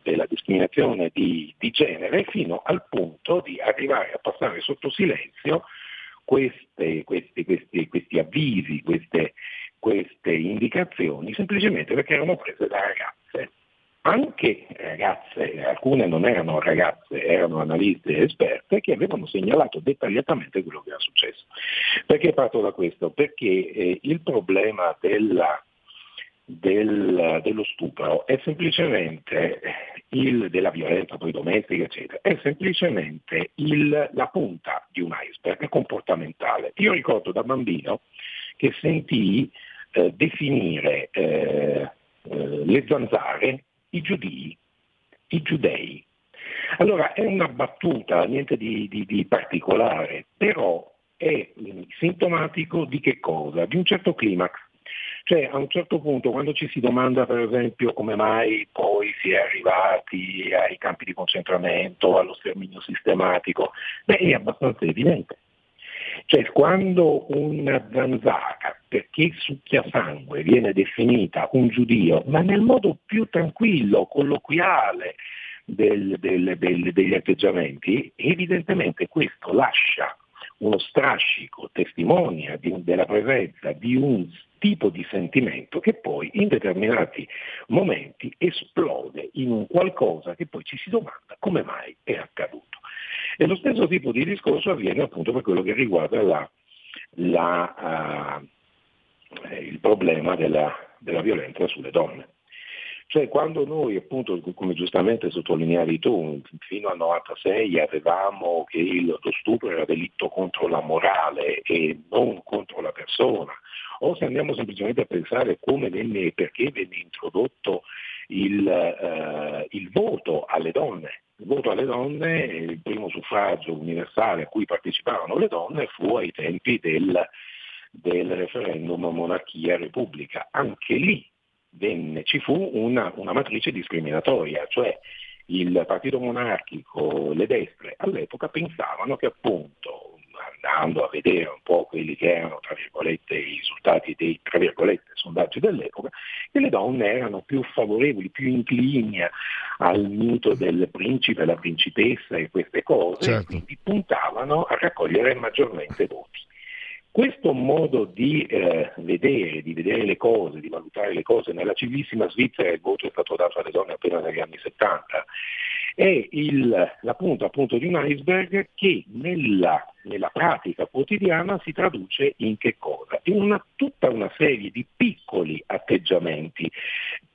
della discriminazione di, di, genere fino al punto di arrivare a passare sotto silenzio queste, questi, questi, questi avvisi, queste, queste indicazioni, semplicemente perché erano prese da ragazze anche ragazze, alcune non erano ragazze, erano analiste esperte che avevano segnalato dettagliatamente quello che era successo. Perché parto da questo? Perché eh, il problema della, del, dello stupro è semplicemente il, della violenza poi domestica, eccetera, è semplicemente il, la punta di un iceberg comportamentale. Io ricordo da bambino che sentii eh, definire eh, eh, le zanzare i giudei, i giudei. Allora, è una battuta, niente di, di, di particolare, però è sintomatico di che cosa? Di un certo climax. Cioè a un certo punto quando ci si domanda per esempio come mai poi si è arrivati ai campi di concentramento, allo sterminio sistematico, beh è abbastanza evidente. Cioè quando una zanzara, perché succhia sangue, viene definita un giudio, ma nel modo più tranquillo, colloquiale del, del, del, degli atteggiamenti, evidentemente questo lascia uno strascico, testimonia di, della presenza di un tipo di sentimento che poi in determinati momenti esplode in un qualcosa che poi ci si domanda come mai è accaduto. E lo stesso tipo di discorso avviene appunto per quello che riguarda la, la, uh, il problema della, della violenza sulle donne. Cioè quando noi appunto, come giustamente sottolineavi tu, fino al 96 avevamo che il, lo stupro era delitto contro la morale e non contro la persona, o se andiamo semplicemente a pensare come venne e perché venne introdotto il, eh, il voto alle donne. Il voto alle donne, il primo suffragio universale a cui parteciparono le donne fu ai tempi del, del referendum monarchia-repubblica. Anche lì venne, ci fu una, una matrice discriminatoria, cioè il partito monarchico, le destre all'epoca pensavano che appunto andando a vedere un po' quelli che erano tra virgolette i risultati dei tra virgolette, sondaggi dell'epoca, che le donne erano più favorevoli, più inclini al mito del principe, la principessa e queste cose, certo. e quindi puntavano a raccogliere maggiormente voti. Questo modo di eh, vedere, di vedere le cose, di valutare le cose, nella civilissima Svizzera il voto è stato dato alle donne appena negli anni 70, è il, la punta appunto di un iceberg che nella, nella, pratica quotidiana si traduce in che cosa? In una, tutta una serie di piccoli atteggiamenti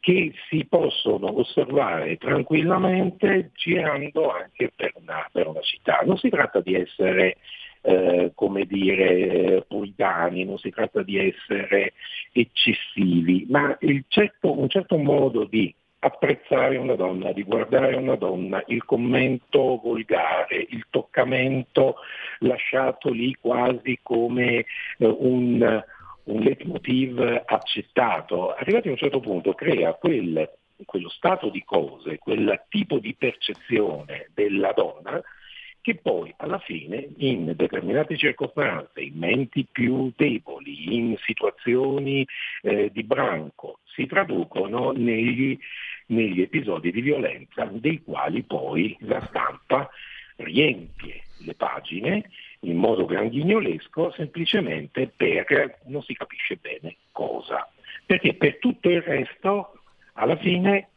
che si possono osservare tranquillamente girando anche per una, per una città. Non si tratta di essere eh, come dire, puritani, non si tratta di essere eccessivi, ma certo, un certo modo di apprezzare una donna, di guardare una donna, il commento volgare, il toccamento lasciato lì quasi come eh, un, un leitmotiv accettato, arrivati a un certo punto crea quel, quello stato di cose, quel tipo di percezione della donna che poi alla fine in determinate circostanze, in menti più deboli, in situazioni eh, di branco, si traducono negli, negli episodi di violenza dei quali poi la stampa riempie le pagine in modo grandinolesco semplicemente per non si capisce bene cosa. Perché per tutto il resto alla fine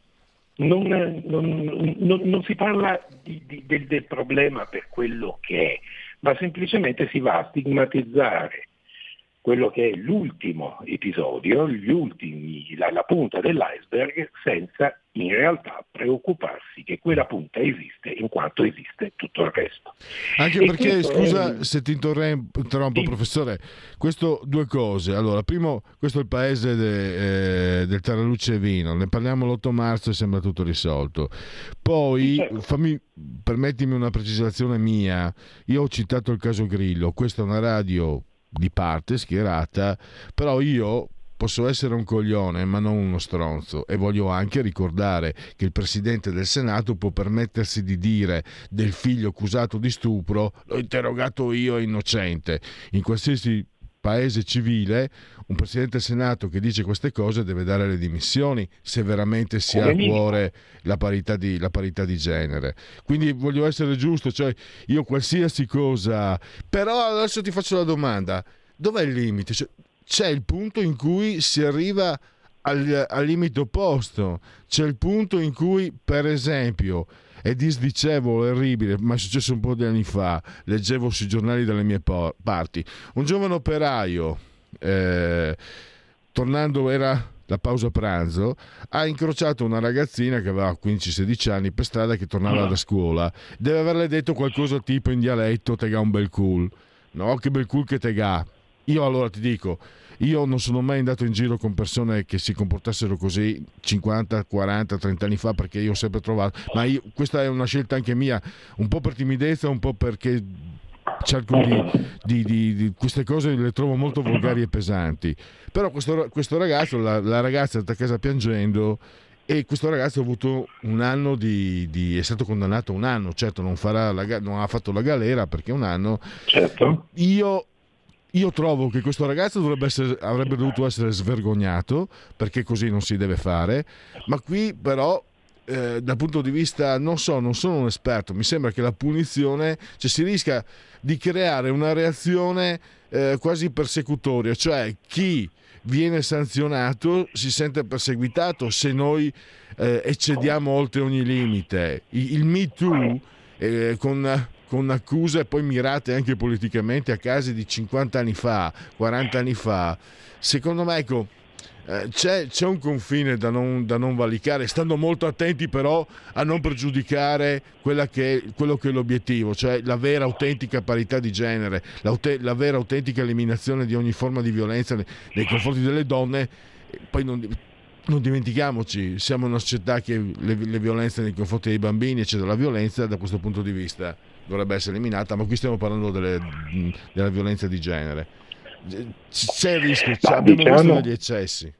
non, non, non, non si parla di, di, del, del problema per quello che è, ma semplicemente si va a stigmatizzare quello che è l'ultimo episodio, ultimi, la, la, punta dell'iceberg, senza in realtà preoccuparsi che quella punta esiste in quanto esiste tutto il resto. Anche e perché, scusa è... se ti interrompo sì. professore, questo due cose. Allora, primo, questo è il paese de, eh, del Terraluce e Vino, ne parliamo l'8 marzo e sembra tutto risolto. Poi, certo. fammi, permettimi una precisazione mia, io ho citato il caso Grillo, questa è una radio di parte schierata, però io posso essere un coglione ma non uno stronzo e voglio anche ricordare che il presidente del Senato può permettersi di dire del figlio accusato di stupro l'ho interrogato io è innocente in qualsiasi paese civile un presidente del Senato che dice queste cose deve dare le dimissioni se veramente si ha a cuore la parità, di, la parità di genere. Quindi voglio essere giusto, cioè io qualsiasi cosa... Però adesso ti faccio la domanda, dov'è il limite? Cioè, c'è il punto in cui si arriva al, al limite opposto, c'è il punto in cui, per esempio, è disdicevole, orribile, ma è successo un po' di anni fa, leggevo sui giornali dalle mie parti, un giovane operaio, eh, tornando era la pausa pranzo, ha incrociato una ragazzina che aveva 15-16 anni per strada che tornava da scuola. Deve averle detto qualcosa tipo in dialetto, te ga un bel cool. No, che bel cool che te ga. Io allora ti dico, io non sono mai andato in giro con persone che si comportassero così 50, 40, 30 anni fa perché io ho sempre trovato, ma io, questa è una scelta anche mia, un po' per timidezza, un po' perché cerco di, di, di, di, queste cose le trovo molto volgari e pesanti però questo, questo ragazzo la, la, ragazza è stata a casa piangendo e questo ragazzo ha avuto un anno di, è stato condannato un anno certo non, farà la, non ha fatto la galera perché un anno certo. io io trovo che questo ragazzo essere, avrebbe dovuto essere svergognato perché così non si deve fare, ma qui però eh, dal punto di vista, non so, non sono un esperto, mi sembra che la punizione, cioè si rischia di creare una reazione eh, quasi persecutoria, cioè chi viene sanzionato si sente perseguitato se noi eh, eccediamo oltre ogni limite. Il, il Me Too eh, con con accuse poi mirate anche politicamente a casi di 50 anni fa, 40 anni fa, secondo me ecco, eh, c'è, c'è, un confine da non, da non, valicare, stando molto attenti però a non pregiudicare che quello che è l'obiettivo, cioè la vera autentica parità di genere, la, vera autentica eliminazione di ogni forma di violenza nei confronti delle donne. Poi non, non, dimentichiamoci, siamo una società che le, le violenze nei confronti dei bambini, eccetera, la violenza da questo punto di vista dovrebbe essere eliminata, ma qui stiamo parlando delle, della violenza di genere c'è il rischio, ma abbiamo diciamo, visto degli eccessi.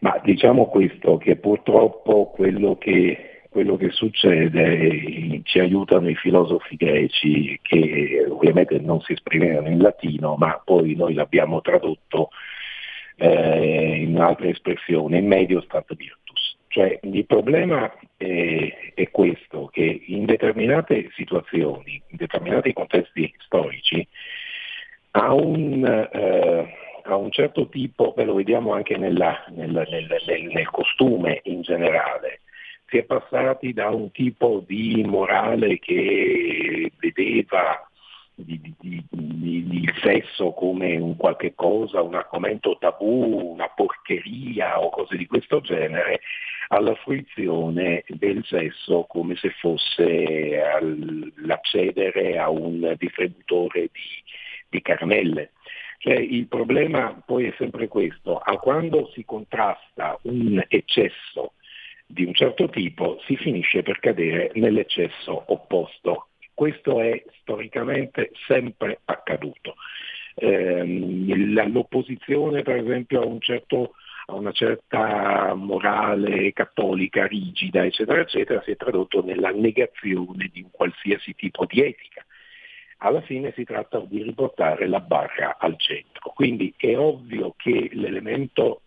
Ma diciamo questo, che purtroppo quello che, quello che succede ci aiutano i filosofi greci che ovviamente non si esprimevano in latino, ma poi noi l'abbiamo tradotto eh, in un'altra espressione, medio stat virtus. Cioè il problema è, è, questo, che in determinate situazioni, in determinati contesti storici, a un, eh, a un certo tipo, beh, lo vediamo anche nella, nella, nel, nel, nel costume in generale, si è passati da un tipo di morale che vedeva di, di, di, il sesso come un qualche cosa, un argomento tabù, una porcheria o cose di questo genere, alla fruizione del sesso come se fosse l'accedere a un distributore di, caramelle. Cioè, il problema poi è sempre questo, a quando si contrasta un eccesso di un certo tipo si finisce per cadere nell'eccesso opposto. Questo è storicamente sempre accaduto. Eh, l'opposizione per esempio a, un certo, a, una certa morale cattolica rigida, eccetera, eccetera, si è tradotto nella negazione di un qualsiasi tipo di etica alla fine si tratta di riportare la barra al centro. Quindi è ovvio che l'elemento,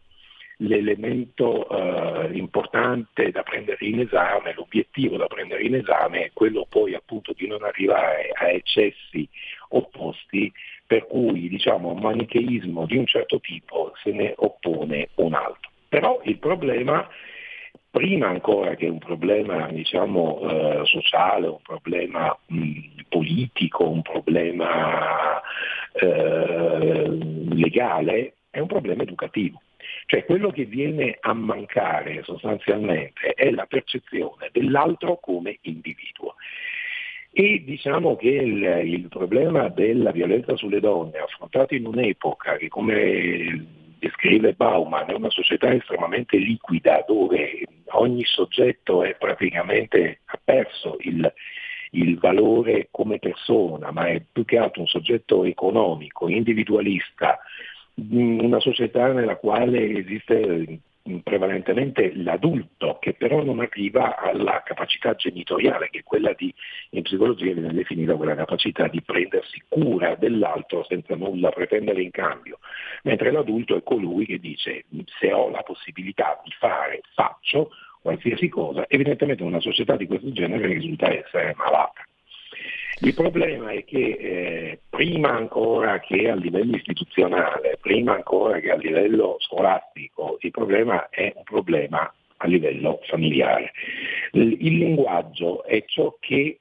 l'elemento eh, importante da prendere in esame, l'obiettivo da prendere in esame è quello poi appunto di non arrivare a eccessi opposti per cui diciamo, un manicheismo di un certo tipo se ne oppone un altro. Però il problema prima ancora che un problema diciamo, eh, sociale, un problema mh, politico, un problema eh, legale, è un problema educativo. Cioè quello che viene a mancare sostanzialmente è la percezione dell'altro come individuo. E diciamo che il, il problema della violenza sulle donne, affrontato in un'epoca che come descrive Bauman, è una società estremamente liquida dove ogni soggetto è praticamente, ha perso il, il valore come persona, ma è più che altro un soggetto economico, individualista, una società nella quale esiste prevalentemente l'adulto che però non arriva alla capacità genitoriale che è quella di, in psicologia viene definita quella capacità di prendersi cura dell'altro senza nulla pretendere in cambio, mentre l'adulto è colui che dice se ho la possibilità di fare faccio qualsiasi cosa, evidentemente una società di questo genere risulta essere malata. Il problema è che eh, prima ancora che a livello istituzionale, prima ancora che a livello scolastico, il problema è un problema a livello familiare. Il, il linguaggio è ciò che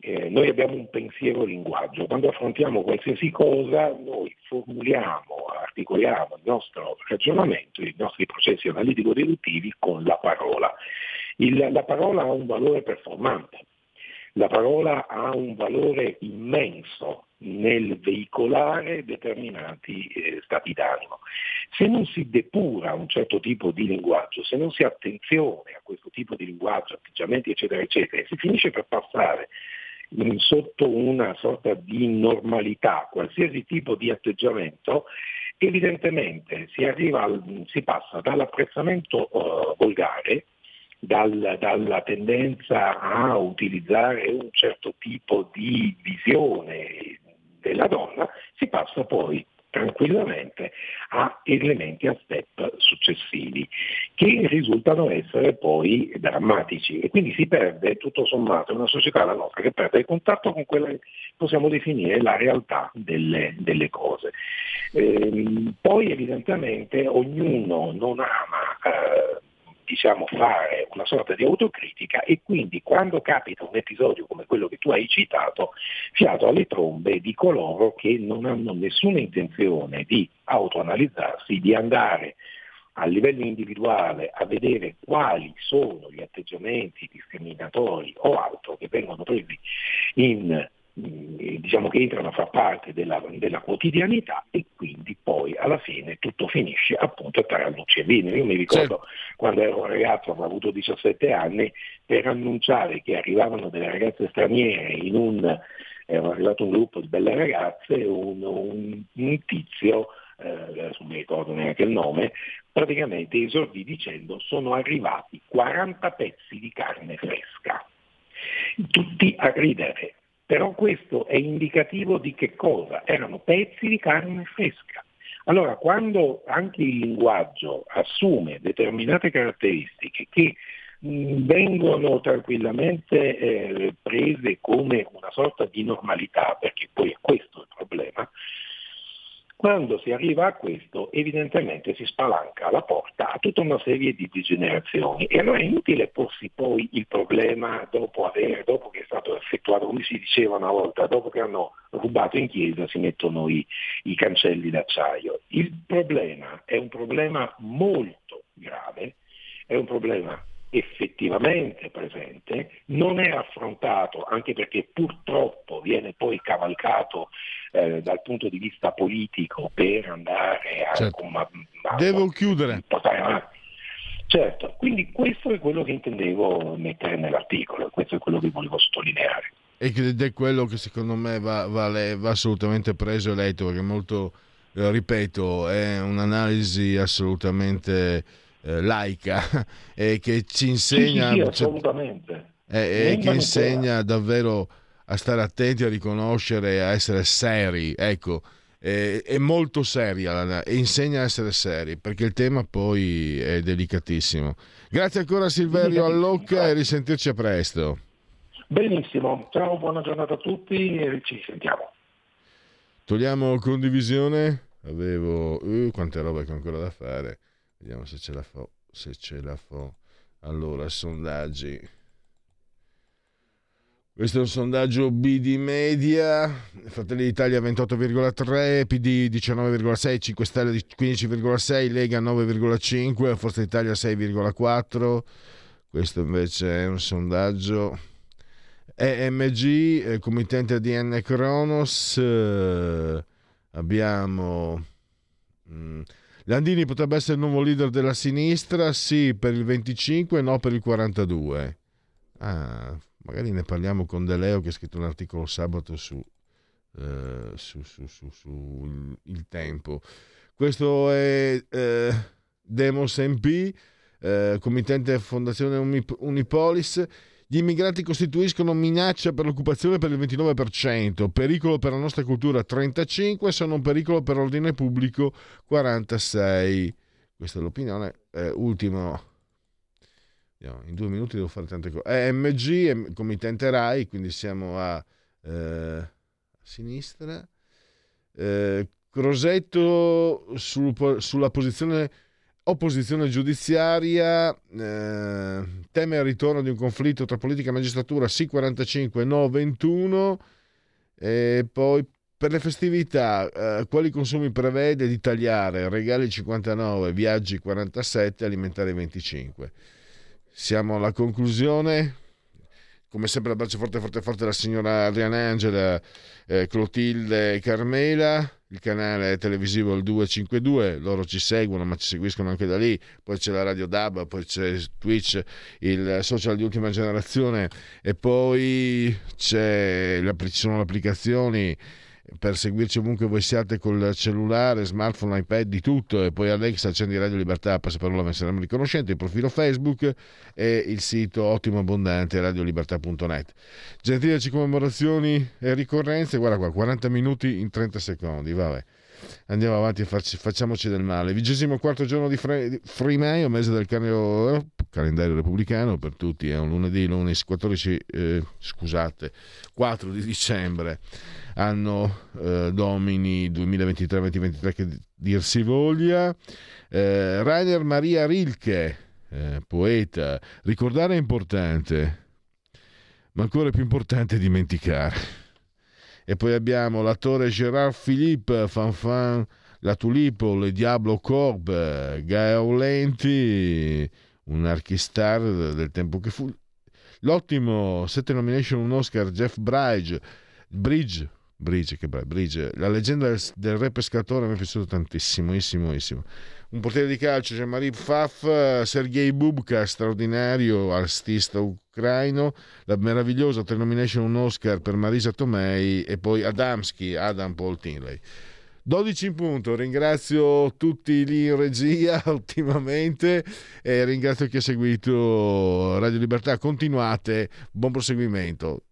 eh, noi abbiamo un pensiero linguaggio, quando affrontiamo qualsiasi cosa noi formuliamo, articoliamo il nostro ragionamento, i nostri processi analitico-deduttivi con la parola. Il, la parola ha un valore performante, La parola ha un valore immenso nel veicolare determinati eh, stati d'animo. Se non si depura un certo tipo di linguaggio, se non si attenzione a questo tipo di linguaggio, atteggiamenti eccetera eccetera, si finisce per passare in, sotto una sorta di normalità qualsiasi tipo di atteggiamento, evidentemente si, al, si passa dall'apprezzamento uh, volgare dal, dalla tendenza a utilizzare un certo tipo di visione della donna, si passa poi tranquillamente a elementi, a step successivi che risultano essere poi drammatici e quindi si perde tutto sommato una società, la nostra, che perde il contatto con quella che possiamo definire la realtà delle, delle cose. Ehm, poi evidentemente ognuno non ama eh, diciamo, fare una sorta di autocritica e quindi quando capita un episodio come quello che tu hai citato, fiato alle trombe di coloro che non hanno nessuna intenzione di autoanalizzarsi, di andare a livello individuale a vedere quali sono gli atteggiamenti discriminatori o altro che vengono presi in diciamo che entrano a far parte della, della, quotidianità e quindi poi alla fine tutto finisce appunto tra luce e vino. Io mi ricordo certo. quando ero un ragazzo, avevo avuto 17 anni, per annunciare che arrivavano delle ragazze straniere in un, era arrivato un gruppo di belle ragazze, un, un, un tizio, eh, non mi ricordo neanche il nome, praticamente esordì dicendo sono arrivati 40 pezzi di carne fresca. Tutti a ridere, però questo è indicativo di che cosa? Erano pezzi di carne fresca. Allora, quando anche il linguaggio assume determinate caratteristiche che mh, vengono tranquillamente eh, prese come una sorta di normalità, perché poi è questo il problema, quando si arriva a questo evidentemente si spalanca la porta a tutta una serie di degenerazioni e allora è inutile porsi poi il problema dopo, aver, dopo che è stato effettuato, come si diceva una volta, dopo che hanno rubato in chiesa si mettono i, i cancelli d'acciaio. Il problema è un problema molto grave, è un problema effettivamente presente, non è affrontato anche perché purtroppo viene poi cavalcato eh, dal punto di vista politico per andare a... Certo. Ma, ma, Devo chiudere. Avanti. Certo, quindi questo è quello che intendevo mettere nell'articolo, questo è quello che volevo sottolineare. Ed è quello che secondo me va, va, va assolutamente preso e letto, perché molto, eh, ripeto, è un'analisi assolutamente eh, laica e che ci insegna... Sì, sì, assolutamente. E, che insegna davvero a stare attenti, a riconoscere, a essere seri. Ecco, è, è molto seria e insegna a essere seri perché il tema poi è delicatissimo. Grazie ancora Silverio Allocca e risentirci a presto. Benissimo, ciao, buona giornata a tutti e ci sentiamo. Togliamo condivisione. Avevo uh, quante robe che ho ancora da fare. Vediamo se ce la fa. Se ce la fa. Allora, sondaggi. Questo è un sondaggio BD Media, Fratelli d'Italia 28,3, PD 19,6, 5 Stelle 15,6, Lega 9,5, Forza Italia 6,4. Questo invece è un sondaggio EMG, eh, committente DN Kronos. Eh, abbiamo... Mm, Landini potrebbe essere il nuovo leader della sinistra? Sì, per il 25, no per il 42. Ah, magari ne parliamo con De Leo che ha scritto un articolo sabato su, eh, su, su, su, il tempo. Questo è eh, Demos MP, eh, committente Fondazione Unipolis. Gli immigrati costituiscono minaccia per l'occupazione per il 29%, pericolo per la nostra cultura 35%, sono un pericolo per l'ordine pubblico 46%. Questa è l'opinione. Eh, ultimo, in due minuti devo fare tante cose. EMG, committente RAI, quindi siamo a, eh, a sinistra. Eh, Crosetto sul, sulla posizione opposizione giudiziaria, eh, teme il ritorno di un conflitto tra politica e magistratura, sì 45, no 21, e poi per le festività, eh, quali consumi prevede di tagliare? Regali 59, viaggi 47, alimentari 25. Siamo alla conclusione. come sempre l'abbraccio forte forte forte alla signora Adriana Angela, eh, Clotilde Carmela, il canale televisivo il 252, loro ci seguono ma ci seguiscono anche da lì, poi c'è la Radio DAB, poi c'è Twitch, il social di ultima generazione e poi ci sono le applicazioni per seguirci ovunque voi siate col cellulare, smartphone, iPad, di tutto e poi Alexa accendi Radio Libertà, passa parola ve saremo riconoscenti, il profilo Facebook e il sito ottimo abbondante radiolibertà.net. Gentili commemorazioni e ricorrenze, guarda qua, 40 minuti in 30 secondi, vabbè. Andiamo avanti e farci, facciamoci del male. Vigesimo quarto giorno di Frimaio, mese del calendario, calendario repubblicano per tutti, è un lunedì, lunedì 14, eh, scusate, 4 di dicembre anno eh, domini 2023-2023 che dir si voglia. Eh, Rainer Maria Rilke, eh, poeta, ricordare è importante, ma ancora più importante è dimenticare. E poi abbiamo l'attore Gérard Philippe, Fanfan, La Tulipo, Le Diablo Corb, Gaia Lenti, un archistar del tempo che fu. L'ottimo, sette nomination, un Oscar, Jeff Bridge, Bridge Bridge, che bello, Bridge. La leggenda del, del, re pescatore mi è piaciuto tantissimo, Un portiere di calcio, Jean-Marie Pfaff, Sergei Bubka, straordinario artista ucraino, la meravigliosa tre nomination un Oscar per Marisa Tomei e poi Adamski, Adam Paul Tinley. 12 in punto, ringrazio tutti lì in regia ultimamente e ringrazio chi ha seguito Radio Libertà, continuate, buon proseguimento.